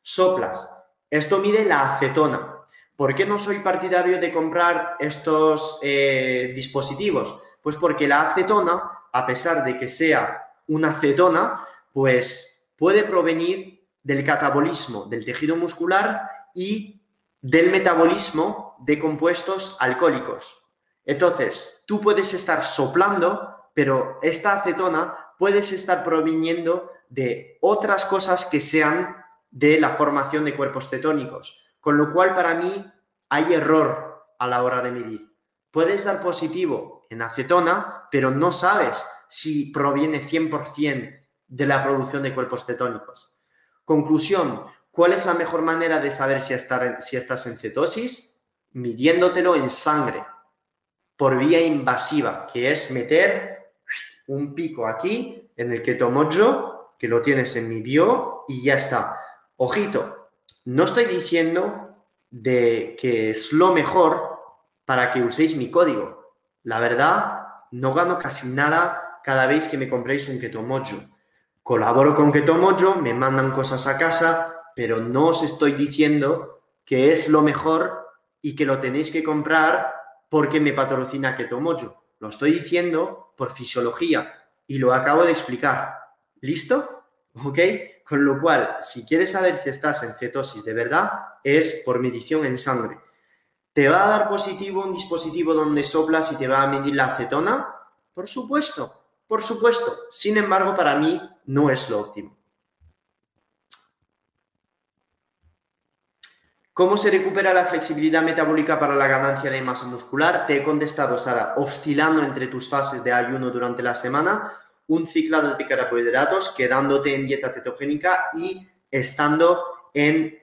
soplas. Esto mide la acetona. ¿Por qué no soy partidario de comprar estos eh, dispositivos? Pues porque la acetona a pesar de que sea una cetona, pues puede provenir del catabolismo del tejido muscular y del metabolismo de compuestos alcohólicos. Entonces, tú puedes estar soplando, pero esta acetona puedes estar proviniendo de otras cosas que sean de la formación de cuerpos cetónicos. Con lo cual, para mí, hay error a la hora de medir. Puedes dar positivo en acetona, pero no sabes si proviene 100% de la producción de cuerpos cetónicos. Conclusión, ¿cuál es la mejor manera de saber si, si estás en cetosis? Midiéndotelo en sangre, por vía invasiva, que es meter un pico aquí en el que tomo yo, que lo tienes en mi bio y ya está. Ojito, no estoy diciendo de que es lo mejor para que uséis mi código. La verdad, no gano casi nada cada vez que me compréis un Keto Mojo. Colaboro con Keto Mojo, me mandan cosas a casa, pero no os estoy diciendo que es lo mejor y que lo tenéis que comprar porque me patrocina Keto Mojo. Lo estoy diciendo por fisiología y lo acabo de explicar. ¿Listo? ¿Ok? Con lo cual, si quieres saber si estás en cetosis de verdad, es por medición en sangre. ¿Te va a dar positivo un dispositivo donde soplas y te va a medir la acetona? Por supuesto, por supuesto. Sin embargo, para mí no es lo óptimo. ¿Cómo se recupera la flexibilidad metabólica para la ganancia de masa muscular? Te he contestado, Sara, oscilando entre tus fases de ayuno durante la semana, un ciclado de carbohidratos, quedándote en dieta cetogénica y estando en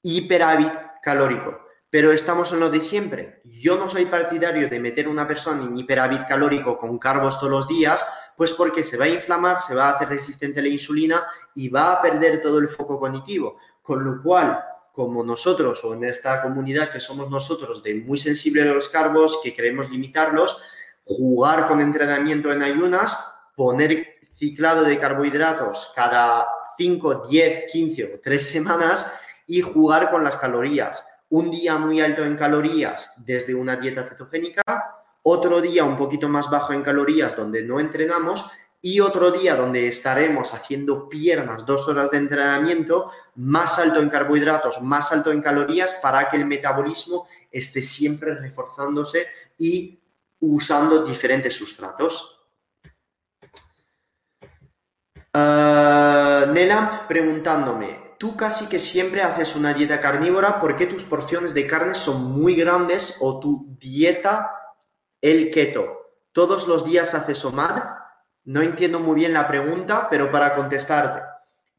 hiperávit calórico pero estamos en lo de siempre. Yo no soy partidario de meter una persona en hiperávit calórico con carbos todos los días, pues porque se va a inflamar, se va a hacer resistente a la insulina y va a perder todo el foco cognitivo. Con lo cual, como nosotros o en esta comunidad que somos nosotros de muy sensible a los carbos, que queremos limitarlos, jugar con entrenamiento en ayunas, poner ciclado de carbohidratos cada 5, 10, 15 o 3 semanas y jugar con las calorías. Un día muy alto en calorías desde una dieta cetogénica, otro día un poquito más bajo en calorías donde no entrenamos y otro día donde estaremos haciendo piernas, dos horas de entrenamiento, más alto en carbohidratos, más alto en calorías para que el metabolismo esté siempre reforzándose y usando diferentes sustratos. Uh, preguntándome, tú casi que siempre haces una dieta carnívora, ¿por qué tus porciones de carne son muy grandes o tu dieta el keto? ¿Todos los días haces OMAD? No entiendo muy bien la pregunta, pero para contestarte,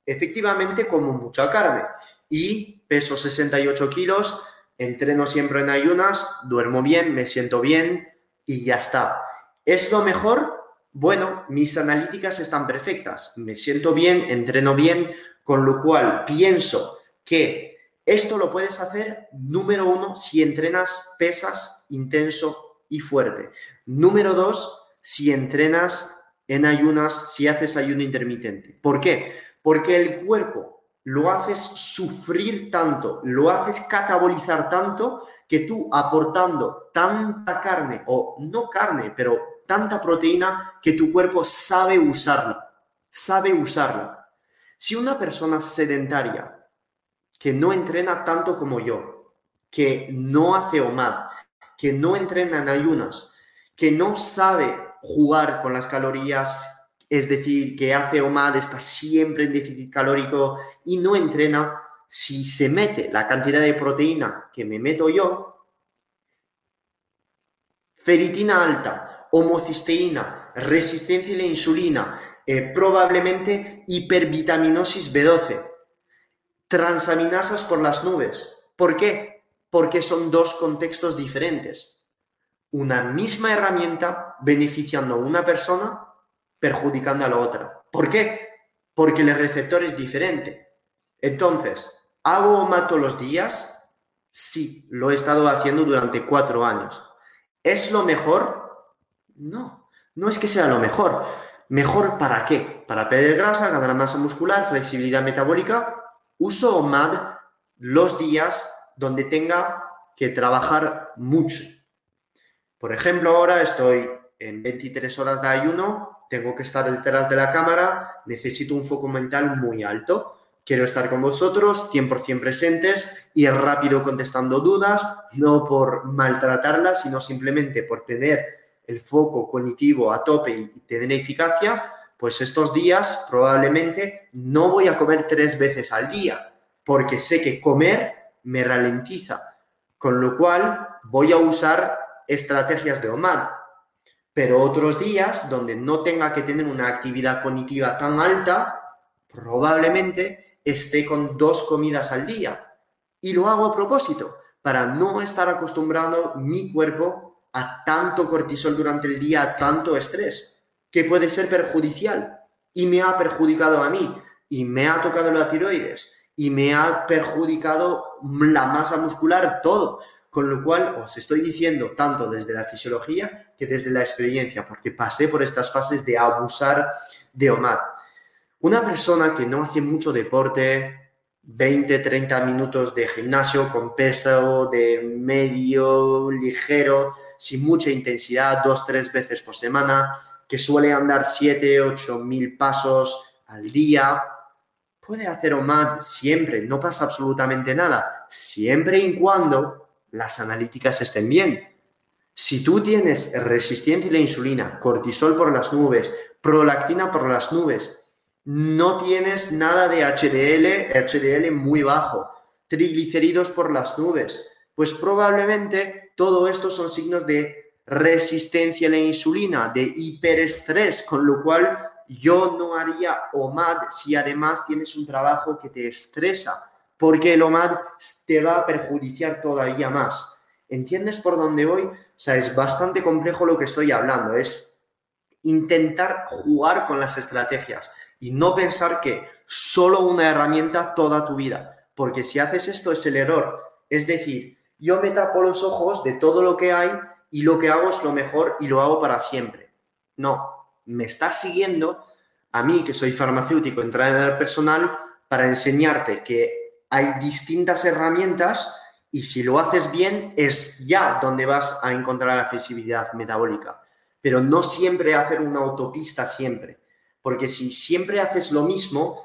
efectivamente como mucha carne y peso 68 kilos, entreno siempre en ayunas, duermo bien, me siento bien y ya está. ¿Es lo mejor? Bueno, mis analíticas están perfectas, me siento bien, entreno bien, con lo cual pienso que Esto lo puedes hacer, número uno, si entrenas pesas intenso y fuerte. Número dos, si entrenas en ayunas, si haces ayuno intermitente. ¿Por qué? Porque el cuerpo lo haces sufrir tanto, lo haces catabolizar tanto, que tú aportando tanta carne, o no carne, pero tanta proteína, que tu cuerpo sabe usarla, sabe usarla. Si una persona sedentaria que no entrena tanto como yo, que no hace OMAD, que no entrena en ayunas, que no sabe jugar con las calorías, es decir, que hace OMAD, está siempre en déficit calórico y no entrena, si se mete la cantidad de proteína que me meto yo, feritina alta, homocisteína, resistencia a la insulina, eh, probablemente hipervitaminosis B12, transaminasas por las nubes. ¿Por qué? Porque son dos contextos diferentes. Una misma herramienta beneficiando a una persona, perjudicando a la otra. ¿Por qué? Porque el receptor es diferente. Entonces, ¿hago o mato los días? Sí, lo he estado haciendo durante cuatro años. ¿Es lo mejor? No, no es que sea lo mejor. ¿Mejor para qué? Para perder grasa, ganar masa muscular, flexibilidad metabólica. Uso OMAD los días donde tenga que trabajar mucho. Por ejemplo, ahora estoy en 23 horas de ayuno, tengo que estar detrás de la cámara, necesito un foco mental muy alto. Quiero estar con vosotros 100% presentes y rápido contestando dudas, no por maltratarlas, sino simplemente por tener el foco cognitivo a tope y tener eficacia, pues estos días probablemente no voy a comer tres veces al día, porque sé que comer me ralentiza, con lo cual voy a usar estrategias de OMAD. Pero otros días donde no tenga que tener una actividad cognitiva tan alta, probablemente esté con dos comidas al día. Y lo hago a propósito, para no estar acostumbrando mi cuerpo a tanto cortisol durante el día, a tanto estrés, que puede ser perjudicial. Y me ha perjudicado a mí, y me ha tocado la tiroides, y me ha perjudicado la masa muscular, todo. Con lo cual os estoy diciendo tanto desde la fisiología que desde la experiencia, porque pasé por estas fases de abusar de OMAD. Una persona que no hace mucho deporte, 20, 30 minutos de gimnasio con peso de medio, ligero, sin mucha intensidad, dos, tres veces por semana, que suele andar 7, 8 mil pasos al día, puede hacer OMAD siempre, no pasa absolutamente nada, siempre y cuando las analíticas estén bien. Si tú tienes resistencia a la insulina, cortisol por las nubes, prolactina por las nubes, no tienes nada de HDL, HDL muy bajo, triglicéridos por las nubes, pues probablemente todo esto son signos de resistencia a la insulina, de hiperestrés, con lo cual yo no haría OMAD si además tienes un trabajo que te estresa, porque el OMAD te va a perjudiciar todavía más. ¿Entiendes por dónde voy? O sea, es bastante complejo lo que estoy hablando, es intentar jugar con las estrategias y no pensar que solo una herramienta toda tu vida, porque si haces esto es el error. Es decir, yo me tapo los ojos de todo lo que hay y lo que hago es lo mejor y lo hago para siempre. No, me estás siguiendo a mí, que soy farmacéutico, entrenador personal, para enseñarte que hay distintas herramientas y si lo haces bien es ya donde vas a encontrar la flexibilidad metabólica. Pero no siempre hacer una autopista siempre, porque si siempre haces lo mismo,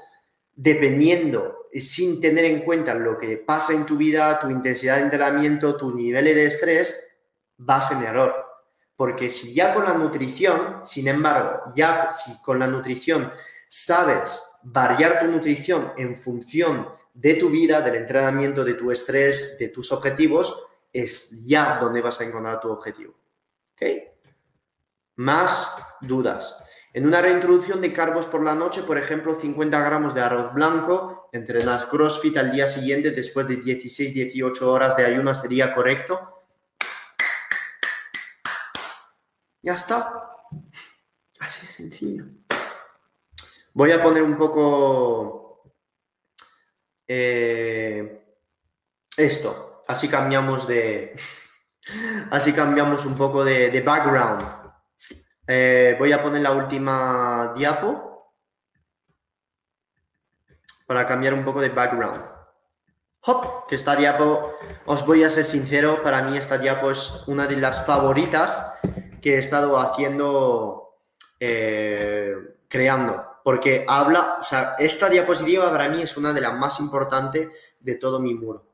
dependiendo, sin tener en cuenta lo que pasa en tu vida, tu intensidad de entrenamiento, tu nivel de estrés, vas en error. Porque si ya con la nutrición, sin embargo, ya si con la nutrición sabes variar tu nutrición en función de tu vida, del entrenamiento, de tu estrés, de tus objetivos, es ya donde vas a encontrar tu objetivo. ¿Ok? Más dudas. En una reintroducción de carbos por la noche, por ejemplo, 50 gramos de arroz blanco, entrenar CrossFit al día siguiente después de 16-18 horas de ayuno sería correcto. Ya está. Así de sencillo. Voy a poner un poco... Eh, esto. Así cambiamos de... Así cambiamos un poco de, background. Eh, voy a poner la última diapo para cambiar un poco de background. Hop, que esta diapo, os voy a ser sincero, para mí esta diapo es una de las favoritas que he estado haciendo, eh, creando, porque habla, o sea, esta diapositiva para mí es una de las más importantes de todo mi muro.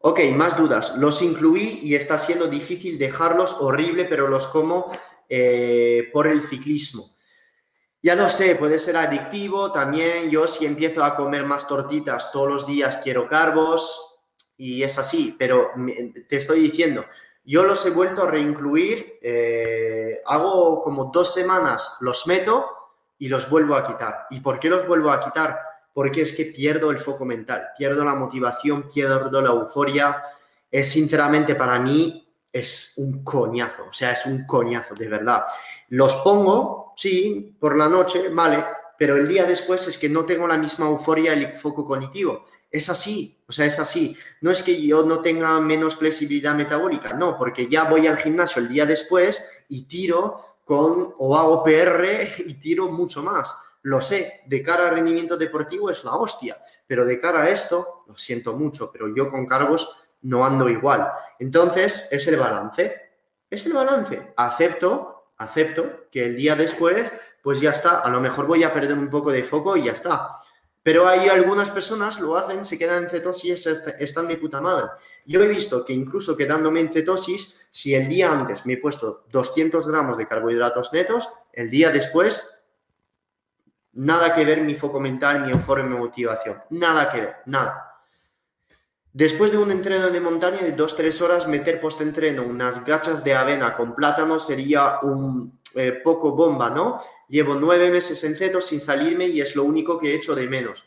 Ok, más dudas. Los incluí y está siendo difícil dejarlos, horrible, pero los como eh, por el ciclismo. Ya no sé, puede ser adictivo también. Yo si empiezo a comer más tortitas todos los días quiero carbos y es así, pero te estoy diciendo, yo los he vuelto a reincluir, eh, hago como dos semanas, los meto y los vuelvo a quitar. ¿Y por qué los vuelvo a quitar? Porque es que pierdo el foco mental, pierdo la motivación, pierdo la euforia. Es sinceramente para mí es un coñazo, o sea, es un coñazo, de verdad. Los pongo, sí, por la noche, vale, pero el día después es que no tengo la misma euforia el foco cognitivo. Es así, o sea, es así. No es que yo no tenga menos flexibilidad metabólica, no, porque ya voy al gimnasio el día después y tiro con o hago PR y tiro mucho más. Lo sé, de cara al rendimiento deportivo es la hostia, pero de cara a esto, lo siento mucho, pero yo con cargos no ando igual. Entonces, es el balance. Es el balance. Acepto, acepto que el día después, pues ya está, a lo mejor voy a perder un poco de foco y ya está. Pero hay algunas personas lo hacen, se quedan en cetosis, están de puta madre. Yo he visto que incluso quedándome en cetosis, si el día antes me he puesto 200 gramos de carbohidratos netos, el día después, nada que ver mi foco mental, mi euforia, mi motivación. Nada que ver, nada. Después de un entreno de montaña de 2-3 horas, meter post-entreno unas gachas de avena con plátano sería un eh, poco bomba, ¿no? Llevo nueve meses en ceto sin salirme y es lo único que he hecho de menos.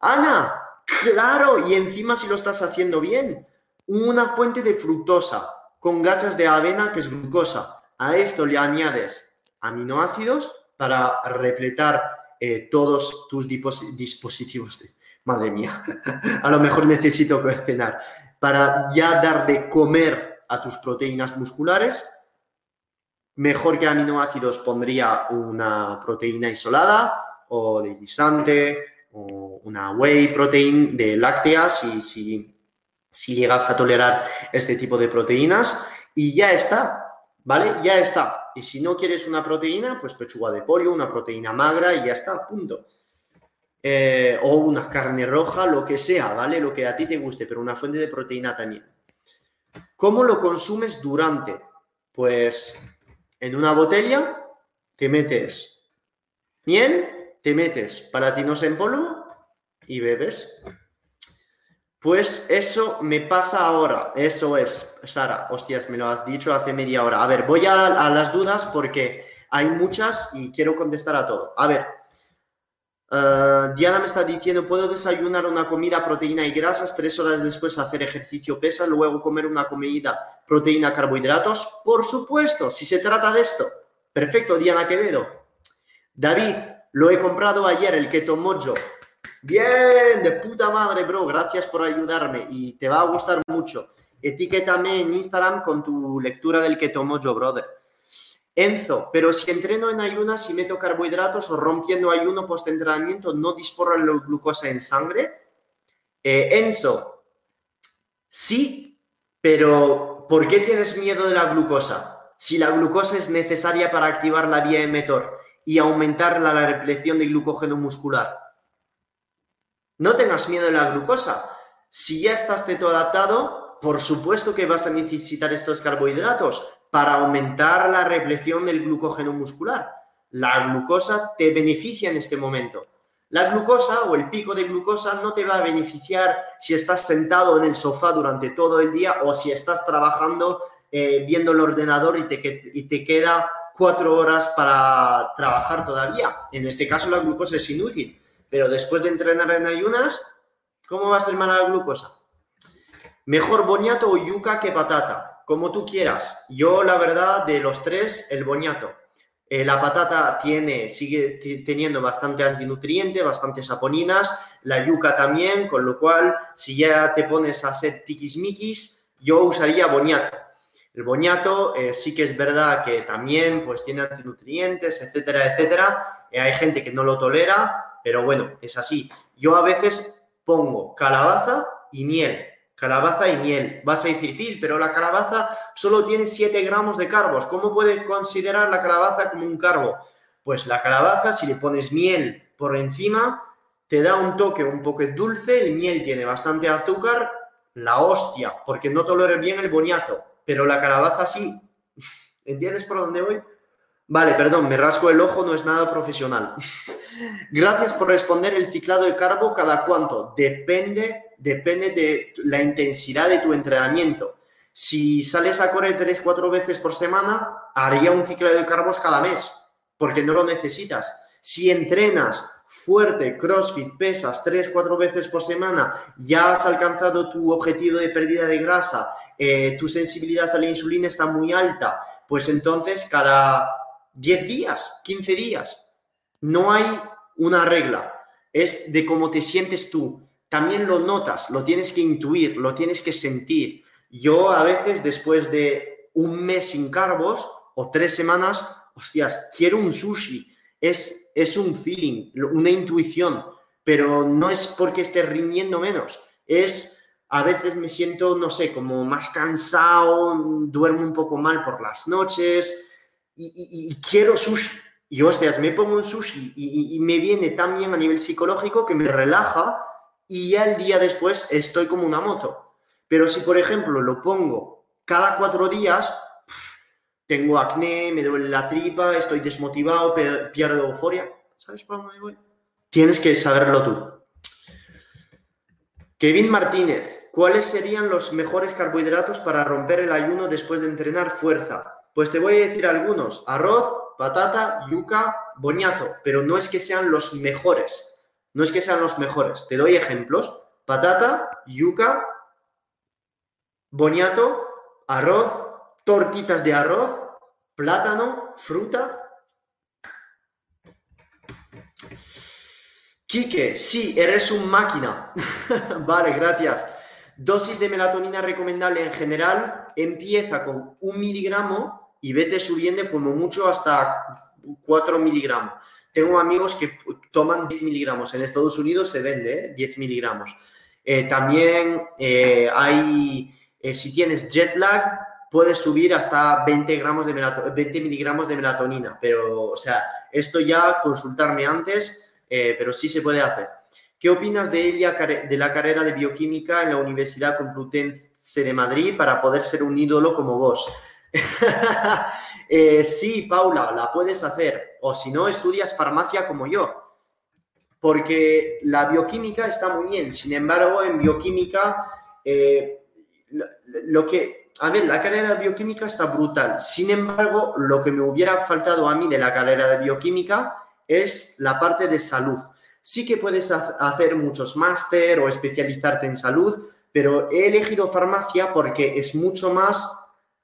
Ana, claro, y encima si lo estás haciendo bien, una fuente de fructosa con gachas de avena que es glucosa. A esto le añades aminoácidos para repletar eh, todos tus dispositivos. Madre mía, a lo mejor necesito cenar. Para ya dar de comer a tus proteínas musculares Mejor que aminoácidos pondría una proteína isolada o de guisante o una whey protein de lácteas si, si, si llegas a tolerar este tipo de proteínas y ya está, ¿vale? Ya está. Y si no quieres una proteína, pues pechuga de pollo, una proteína magra y ya está, punto. Eh, o una carne roja, lo que sea, ¿vale? Lo que a ti te guste, pero una fuente de proteína también. ¿Cómo lo consumes durante? Pues en una botella te metes miel, te metes palatinos en polvo y bebes. Pues eso me pasa ahora, eso es, Sara, hostias, me lo has dicho hace media hora. A ver, voy a, a las dudas porque hay muchas y quiero contestar a todo. A ver, eh, Diana me está diciendo, ¿puedo desayunar una comida, proteína y grasas, tres horas después hacer ejercicio pesa, luego comer una comida, proteína, carbohidratos? Por supuesto, si se trata de esto. Perfecto, Diana Quevedo. David, lo he comprado ayer, el Keto Mojo. Bien, de puta madre, bro. Gracias por ayudarme y te va a gustar mucho. Etiquétame en Instagram con tu lectura del Keto Mojo, brother. Enzo, pero si entreno en ayunas y meto carbohidratos o rompiendo ayuno post-entrenamiento, ¿no disporra la glucosa en sangre? Eh, Enzo, sí, pero ¿por qué tienes miedo de la glucosa? Si la glucosa es necesaria para activar la vía emetor y aumentar la, la de glucógeno muscular. No tengas miedo de la glucosa. Si ya estás cetoadaptado, por supuesto que vas a necesitar estos carbohidratos, para aumentar la repleción del glucógeno muscular. La glucosa te beneficia en este momento. La glucosa o el pico de glucosa no te va a beneficiar si estás sentado en el sofá durante todo el día o si estás trabajando eh, viendo el ordenador y te, queda cuatro horas para trabajar todavía. En este caso la glucosa es inútil. Pero después de entrenar en ayunas, ¿cómo va a ser mala la glucosa? Mejor boñato o yuca que patata como tú quieras. Yo, la verdad, de los tres, el boñato. Eh, la patata tiene, sigue teniendo bastante antinutriente, bastantes saponinas, la yuca también, con lo cual, si ya te pones a hacer tiquismiquis, yo usaría boniato. El boniato eh, sí que es verdad que también pues, tiene antinutrientes, etcétera, etcétera. Eh, hay gente que no lo tolera, pero bueno, es así. Yo a veces pongo calabaza y miel calabaza y miel. Vas a decir, Phil, pero la calabaza solo tiene 7 gramos de carbos. ¿Cómo puede considerar la calabaza como un carbo? Pues la calabaza, si le pones miel por encima, te da un toque un poco dulce. El miel tiene bastante azúcar. La hostia, porque no tolera bien el boniato. Pero la calabaza sí. ¿Entiendes por dónde voy? Vale, perdón, me rasco el ojo, no es nada profesional. Gracias por responder el ciclado de carbo cada cuánto. Depende, depende de la intensidad de tu entrenamiento. Si sales a correr 3-4 veces por semana, haría un ciclado de carbos cada mes, porque no lo necesitas. Si entrenas fuerte, CrossFit, pesas 3-4 veces por semana, ya has alcanzado tu objetivo de pérdida de grasa, eh, tu sensibilidad a la insulina está muy alta, pues entonces cada 10 días, 15 días. No hay una regla, es de cómo te sientes tú. También lo notas, lo tienes que intuir, lo tienes que sentir. Yo a veces después de un mes sin carbos o tres semanas, hostias, quiero un sushi. Es, es un feeling, una intuición, pero no es porque esté rindiendo menos. Es a veces me siento, no sé, como más cansado, duermo un poco mal por las noches, y, quiero sushi. Y hostias, me pongo un sushi y, me viene tan bien a nivel psicológico que me relaja y ya el día después estoy como una moto. Pero si, por ejemplo, lo pongo cada cuatro días, tengo acné, me duele la tripa, estoy desmotivado, pierdo euforia. ¿Sabes por dónde voy? Tienes que saberlo tú. Kevin Martínez, ¿cuáles serían los mejores carbohidratos para romper el ayuno después de entrenar fuerza? Pues te voy a decir algunos. Arroz, patata, yuca, boniato, pero no es que sean los mejores. No es que sean los mejores. Te doy ejemplos. Patata, yuca, boniato, arroz, tortitas de arroz, plátano, fruta. Quique, sí, eres un máquina. vale, gracias. Dosis de melatonina recomendable en general empieza con un miligramo y vete subiendo como mucho hasta 4 miligramos. Tengo amigos que toman 10 miligramos. En Estados Unidos se vende 10 ¿eh? miligramos. Eh, también eh, hay, si tienes jet lag, puedes subir hasta 20, gramos de 20 miligramos de melatonina. Pero, o sea, esto ya consultarme antes, pero sí se puede hacer. ¿Qué opinas de, ella, de la carrera de bioquímica en la Universidad Complutense de Madrid para poder ser un ídolo como vos? Eh, sí, Paula, la puedes hacer. O si no, estudias farmacia como yo. Porque la bioquímica está muy bien. Sin embargo, en bioquímica, eh, lo, que... A ver, la carrera de bioquímica está brutal. Sin embargo, lo que me hubiera faltado a mí de la carrera de bioquímica es la parte de salud. Sí que puedes hacer muchos máster o especializarte en salud, pero he elegido farmacia porque es mucho más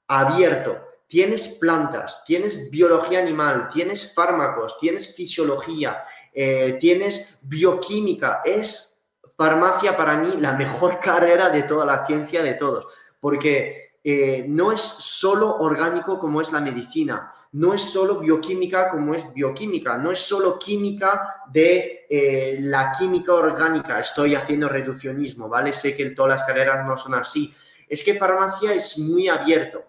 abierto. Tienes plantas, tienes biología animal, tienes fármacos, tienes fisiología, eh, tienes bioquímica. Es farmacia para mí la mejor carrera de toda la ciencia de todos, porque eh, no es solo orgánico como es la medicina, no es solo bioquímica como es bioquímica, no es solo química de eh, la química orgánica. Estoy haciendo reduccionismo, ¿vale? Sé que todas las carreras no son así. Es que farmacia es muy abierto.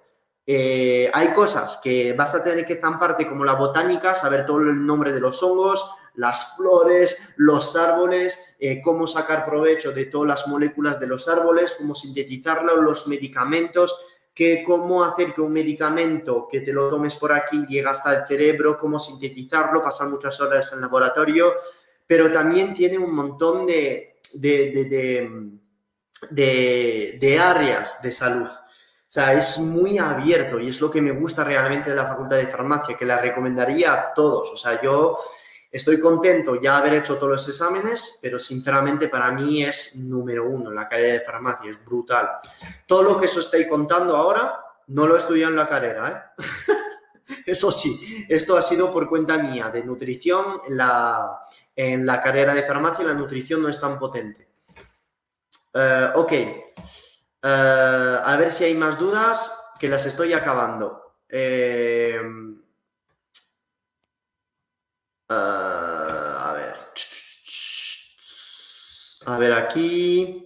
Eh, hay cosas que vas a tener que zamparte como la botánica, saber todo el nombre de los hongos, las flores, los árboles, eh, cómo sacar provecho de todas las moléculas de los árboles, cómo sintetizarlo, los medicamentos, que, cómo hacer que un medicamento que te lo tomes por aquí llegue hasta el cerebro, cómo sintetizarlo, pasar muchas horas en el laboratorio, pero también tiene un montón de, de áreas de salud. Sea, es muy abierto y es lo que me gusta realmente de la Facultad de Farmacia, que la recomendaría a todos. O sea, yo estoy contento ya haber hecho todos los exámenes, pero sinceramente para mí es número uno la carrera de farmacia, es brutal. Todo lo que os estoy contando ahora no lo he estudiado en la carrera, ¿eh? Eso sí, esto ha sido por cuenta mía de nutrición. En la, en la carrera de farmacia la nutrición no es tan potente. Eh, ok. Eh, a ver si hay más dudas, que las estoy acabando. Eh, a ver. A ver aquí.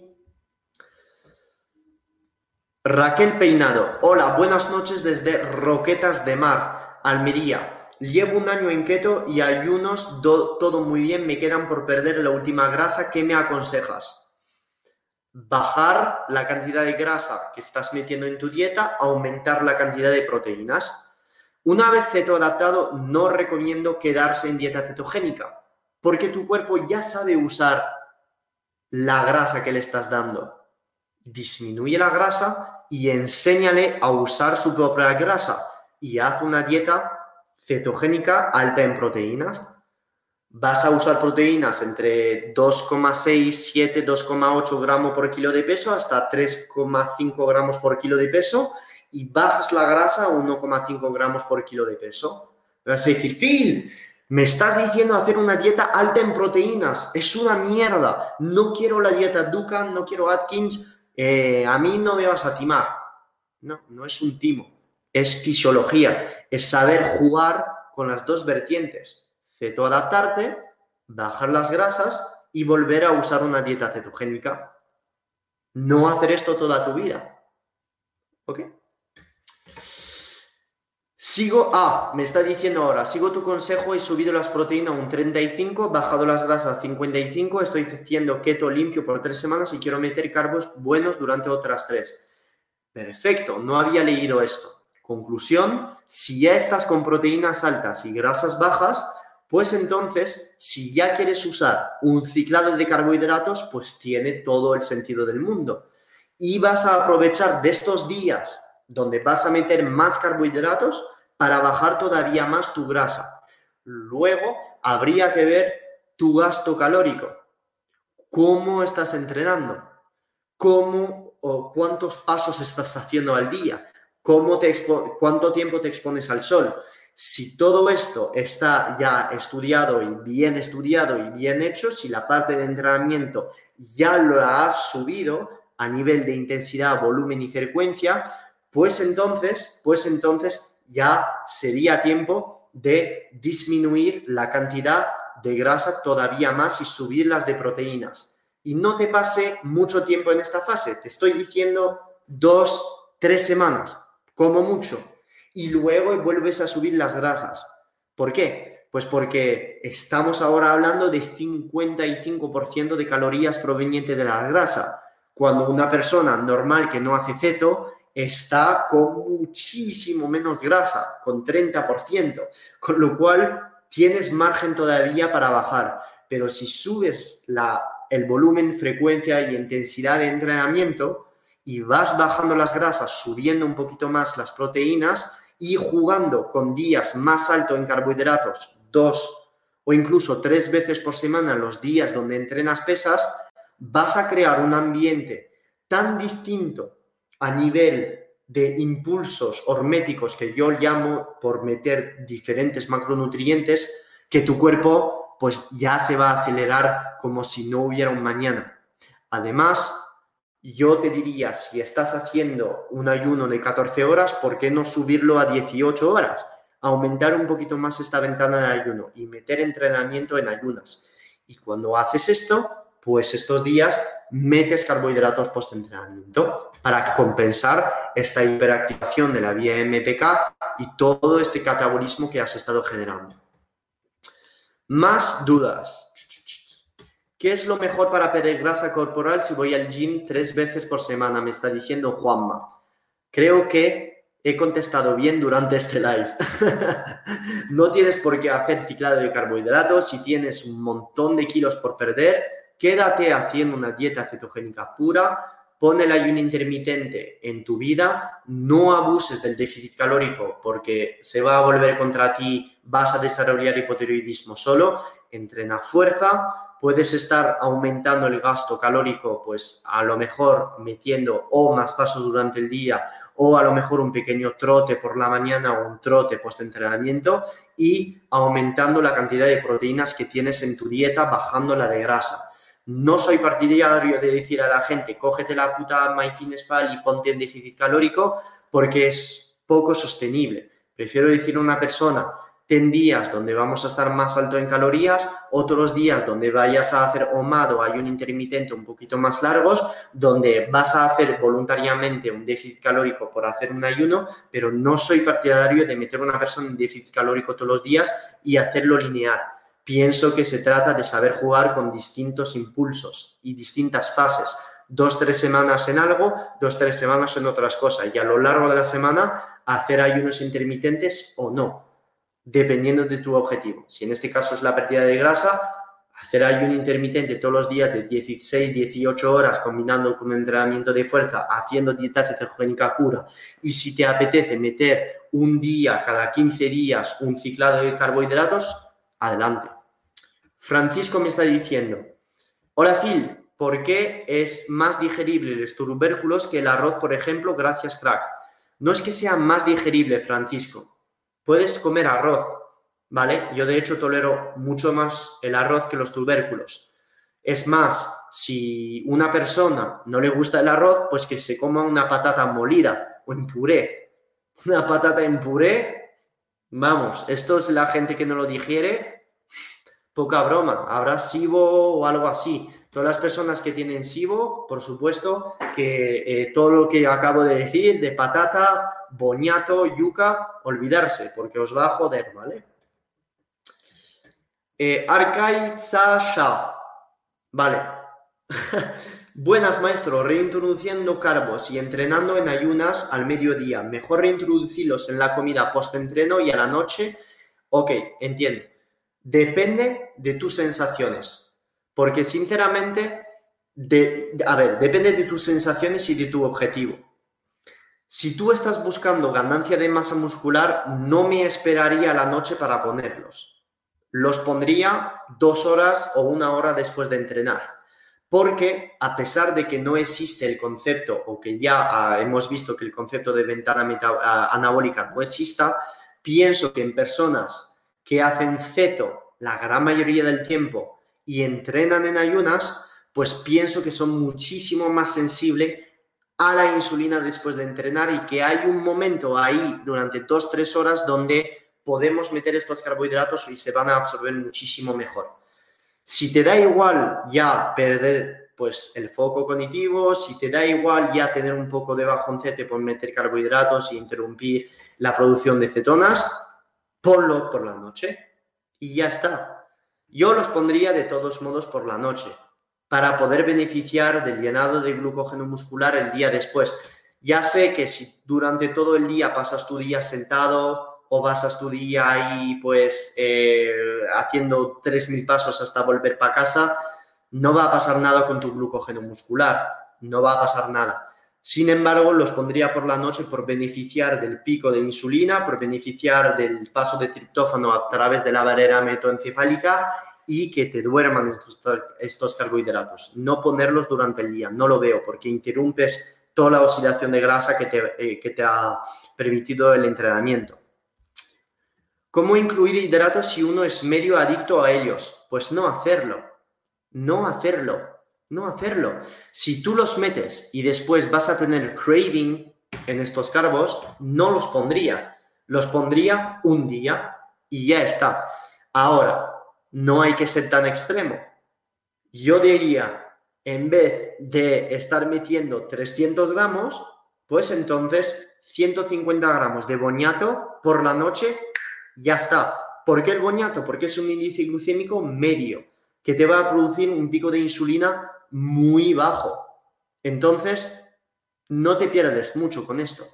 Raquel Peinado. Hola, buenas noches desde Roquetas de Mar, Almería. Llevo un año en keto y ayunos, todo muy bien, me quedan por perder la última grasa. ¿Qué me aconsejas? Bajar la cantidad de grasa que estás metiendo en tu dieta, aumentar la cantidad de proteínas. Una vez ceto adaptado, no recomiendo quedarse en dieta cetogénica, porque tu cuerpo ya sabe usar la grasa que le estás dando disminuye la grasa y enséñale a usar su propia grasa y haz una dieta cetogénica alta en proteínas. Vas a usar proteínas entre 2,6, 7, 2,8 gramos por kilo de peso hasta 3,5 gramos por kilo de peso y bajas la grasa a 1,5 gramos por kilo de peso. Vas a decir, Phil, me estás diciendo hacer una dieta alta en proteínas. Es una mierda. No quiero la dieta Dukan, no quiero Atkins, eh, a mí no me vas a timar. No, no es un timo, es fisiología, es saber jugar con las dos vertientes. Cetoadaptarte, bajar las grasas y volver a usar una dieta cetogénica. No hacer esto toda tu vida. ¿Ok? Sigo, ah, me está diciendo ahora, sigo tu consejo, he subido las proteínas a un 35, bajado las grasas a 55, estoy haciendo keto limpio por tres semanas y quiero meter carbos buenos durante otras tres. Perfecto, no había leído esto. Conclusión, si ya estás con proteínas altas y grasas bajas, pues entonces, si ya quieres usar un ciclado de carbohidratos, pues tiene todo el sentido del mundo. Y vas a aprovechar de estos días donde vas a meter más carbohidratos para bajar todavía más tu grasa. Luego habría que ver tu gasto calórico. ¿Cómo estás entrenando? ¿Cómo o cuántos pasos estás haciendo al día? ¿Cómo te ¿Cuánto tiempo te expones al sol? Si todo esto está ya estudiado y bien estudiado y bien hecho, si la parte de entrenamiento ya lo has subido a nivel de intensidad, volumen y frecuencia, pues entonces, pues entonces ya sería tiempo de disminuir la cantidad de grasa todavía más y subir las de proteínas. Y no te pase mucho tiempo en esta fase, te estoy diciendo dos, tres semanas, como mucho. Y luego vuelves a subir las grasas. ¿Por qué? Pues porque estamos ahora hablando de 55% de calorías provenientes de la grasa. Cuando una persona normal que no hace ceto está con muchísimo menos grasa, con 30%, con lo cual tienes margen todavía para bajar. Pero si subes la, el volumen, frecuencia y intensidad de entrenamiento y vas bajando las grasas, subiendo un poquito más las proteínas y jugando con días más alto en carbohidratos, dos o incluso tres veces por semana los días donde entrenas pesas, vas a crear un ambiente tan distinto a nivel de impulsos horméticos que yo llamo por meter diferentes macronutrientes que tu cuerpo pues ya se va a acelerar como si no hubiera un mañana. Además, yo te diría, si estás haciendo un ayuno de 14 horas, ¿por qué no subirlo a 18 horas? Aumentar un poquito más esta ventana de ayuno y meter entrenamiento en ayunas. Y cuando haces esto, pues estos días metes carbohidratos post-entrenamiento para compensar esta hiperactivación de la vía MPK y todo este catabolismo que has estado generando. Más dudas. ¿Qué es lo mejor para perder grasa corporal si voy al gym tres veces por semana? Me está diciendo Juanma. Creo que he contestado bien durante este live. no tienes por qué hacer ciclado de carbohidratos si tienes un montón de kilos por perder quédate haciendo una dieta cetogénica pura, pon el ayuno intermitente en tu vida, no abuses del déficit calórico porque se va a volver contra ti, vas a desarrollar hipotiroidismo solo, entrena fuerza, puedes estar aumentando el gasto calórico, pues a lo mejor metiendo o más pasos durante el día o a lo mejor un pequeño trote por la mañana o un trote post-entrenamiento y aumentando la cantidad de proteínas que tienes en tu dieta, bajando la de grasa. No soy partidario de decir a la gente, cógete la puta MyFitnessPal y ponte en déficit calórico porque es poco sostenible. Prefiero decir a una persona, ten días donde vamos a estar más alto en calorías, otros días donde vayas a hacer OMAD o un intermitente un poquito más largos, donde vas a hacer voluntariamente un déficit calórico por hacer un ayuno, pero no soy partidario de meter a una persona en déficit calórico todos los días y hacerlo lineal. Pienso que se trata de saber jugar con distintos impulsos y distintas fases. Dos, tres semanas en algo, dos, tres semanas en otras cosas. Y a lo largo de la semana hacer ayunos intermitentes o no dependiendo de tu objetivo. Si en este caso es la pérdida de grasa, hacer ayuno intermitente todos los días de 16, 18 horas combinando con entrenamiento de fuerza, haciendo dieta cetogénica pura y si te apetece meter un día cada 15 días un ciclado de carbohidratos, adelante. Francisco me está diciendo, hola Phil, ¿por qué es más digerible los tubérculos que el arroz, por ejemplo? Gracias, crack. No es que sea más digerible, Francisco, puedes comer arroz, ¿vale? Yo de hecho tolero mucho más el arroz que los tubérculos. Es más, si una persona no le gusta el arroz, pues que se coma una patata molida o en puré. Una patata en puré, vamos, esto es la gente que no lo digiere, poca broma, habrá SIBO o algo así. Todas las personas que tienen SIBO, por supuesto, que eh, todo lo que acabo de decir de patata, boñato, yuca, olvidarse, porque os va a joder, ¿vale? Eh, Sasha, vale. Buenas, maestro. Reintroduciendo carbos y entrenando en ayunas al mediodía. Mejor reintroducirlos en la comida post-entreno y a la noche. Ok, entiendo. Depende de tus sensaciones. Porque sinceramente, a ver, depende de tus sensaciones y de tu objetivo. Si tú estás buscando ganancia de masa muscular, no me esperaría la noche para ponerlos. Los pondría dos horas o una hora después de entrenar. Porque a pesar de que no existe el concepto o que ya ah, hemos visto que el concepto de ventana ah, anabólica no exista, pienso que en personas que hacen ceto la gran mayoría del tiempo y entrenan en ayunas, pues pienso que son muchísimo más sensibles a la insulina después de entrenar y que hay un momento ahí durante dos, tres horas donde podemos meter estos carbohidratos y se van a absorber muchísimo mejor. Si te da igual ya perder pues el foco cognitivo, si te da igual ya tener un poco de bajoncete por meter carbohidratos y interrumpir la producción de cetonas, ponlo por la noche y ya está. Yo los pondría de todos modos por la noche para poder beneficiar del llenado de glucógeno muscular el día después. Ya sé que si durante todo el día pasas tu día sentado o pasas tu día ahí pues eh, haciendo 3.000 pasos hasta volver para casa, no va a pasar nada con tu glucógeno muscular, no va a pasar nada. Sin embargo, los pondría por la noche por beneficiar del pico de insulina, por beneficiar del paso de triptófano a través de la barrera metoencefálica y que te duerman estos, carbohidratos. No ponerlos durante el día, no lo veo, porque interrumpes toda la oxidación de grasa que te, eh, que te ha permitido el entrenamiento. ¿Cómo incluir hidratos si uno es medio adicto a ellos? Pues no hacerlo, no hacerlo, no hacerlo. Si tú los metes y después vas a tener craving en estos carbos, no los pondría. Los pondría un día y ya está. Ahora, no hay que ser tan extremo. Yo diría, en vez de estar metiendo 300 gramos, pues entonces 150 gramos de boñato por la noche, ya está. ¿Por qué el boñato? Porque es un índice glucémico medio, que te va a producir un pico de insulina muy bajo. Entonces, no te pierdes mucho con esto.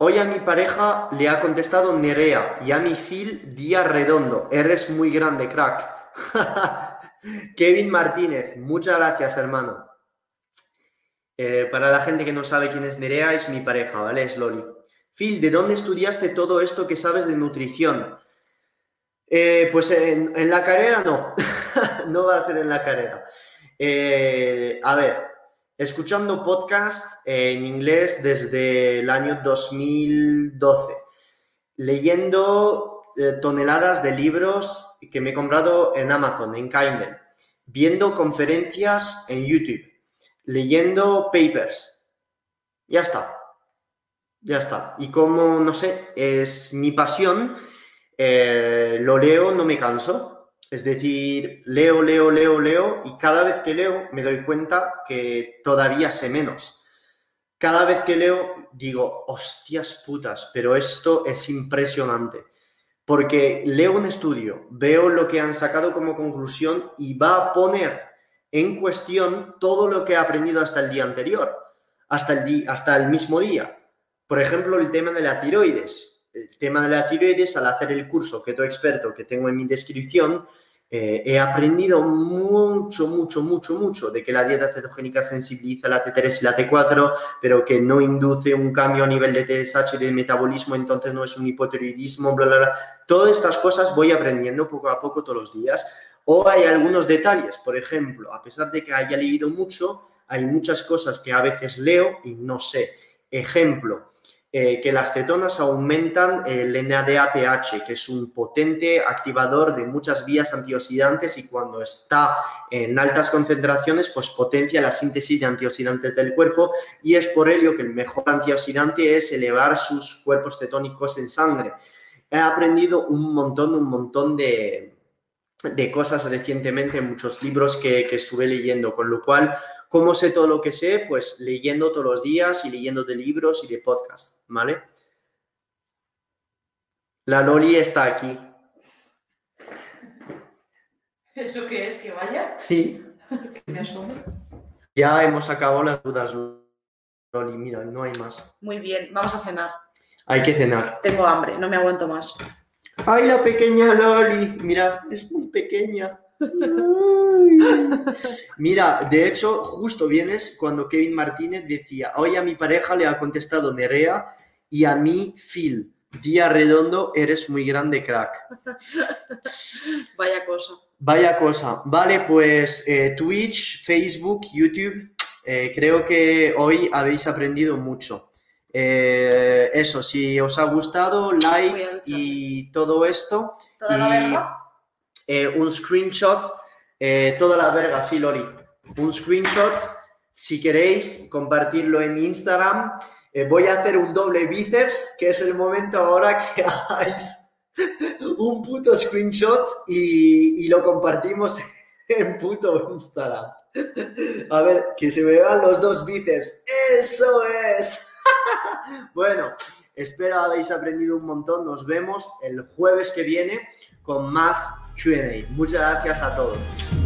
Hoy a mi pareja le ha contestado Nerea y a mi Phil Día Redondo. Eres muy grande, crack. Kevin Martínez, muchas gracias, hermano. Eh, para la gente que no sabe quién es Nerea, es mi pareja, ¿vale? Es Loli. Phil, ¿de dónde estudiaste todo esto que sabes de nutrición? Eh, pues en, la carrera no, no va a ser en la carrera. Eh, a ver, escuchando podcasts en inglés desde el año 2012, leyendo eh, toneladas de libros que me he comprado en Amazon, en Kindle, viendo conferencias en YouTube, leyendo papers. Ya está. Ya está. Y como, no sé, es mi pasión, eh, lo leo, no me canso. Es decir, leo, leo, leo, leo y cada vez que leo me doy cuenta que todavía sé menos. Cada vez que leo digo, hostias putas, pero esto es impresionante. Porque leo un estudio, veo lo que han sacado como conclusión y va a poner en cuestión todo lo que he aprendido hasta el día anterior, hasta el, hasta el mismo día. Por ejemplo, el tema de la tiroides el tema de la tiroides, al hacer el curso Keto Experto que tengo en mi descripción, eh, he aprendido mucho, mucho, mucho, mucho de que la dieta cetogénica sensibiliza la T3 y la T4, pero que no induce un cambio a nivel de TSH y de metabolismo, entonces no es un hipotiroidismo, bla, bla, bla. Todas estas cosas voy aprendiendo poco a poco todos los días. O hay algunos detalles, por ejemplo, a pesar de que haya leído mucho, hay muchas cosas que a veces leo y no sé. Ejemplo, eh, que las cetonas aumentan el NADAPH, que es un potente activador de muchas vías antioxidantes y cuando está en altas concentraciones, pues potencia la síntesis de antioxidantes del cuerpo y es por ello que el mejor antioxidante es elevar sus cuerpos cetónicos en sangre. He aprendido un montón, un montón de, de cosas recientemente en muchos libros que, estuve leyendo, con lo cual, ¿cómo sé todo lo que sé? Pues leyendo todos los días y leyendo de libros y de podcasts, ¿vale? La Loli está aquí. ¿Eso qué es? ¿Que vaya? Sí. Ya hemos acabado las dudas, Loli. Mira, no hay más. Muy bien, vamos a cenar. Hay que cenar. Tengo hambre, no me aguanto más. ¡Ay, la pequeña Loli! Mira, es muy pequeña. Mira, de hecho, justo vienes cuando Kevin Martínez decía, hoy a mi pareja le ha contestado Nerea y a mí Phil. Día redondo, eres muy grande, crack. Vaya cosa. Vaya cosa. Vale, pues eh, Twitch, Facebook, YouTube, eh, creo que hoy habéis aprendido mucho. Eh, eso, si os ha gustado, like y todo esto. ¿Toda la verga? Eh, un screenshot, eh, toda la verga, sí, Lori. Un screenshot, si queréis compartirlo en mi Instagram. voy a hacer un doble bíceps, que es el momento ahora que hagáis un puto screenshot y, y lo compartimos en puto Instagram. A ver, que se me vean los dos bíceps. ¡Eso es! bueno, espero habéis aprendido un montón. Nos vemos el jueves que viene con más. Muchas gracias a todos.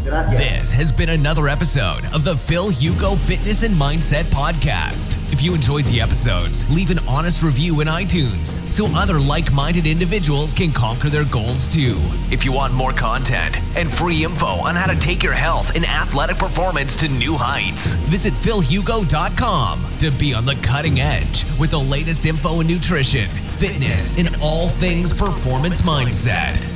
Gracias. This has been another episode of the Phil Hugo Fitness and Mindset Podcast. If you enjoyed the episodes, leave an honest review in iTunes so other like minded individuals can conquer their goals too. If you want more content and free info on how to take your health and athletic performance to new heights, visit philhugo.com to be on the cutting edge with the latest info in nutrition, fitness, and all things performance mindset.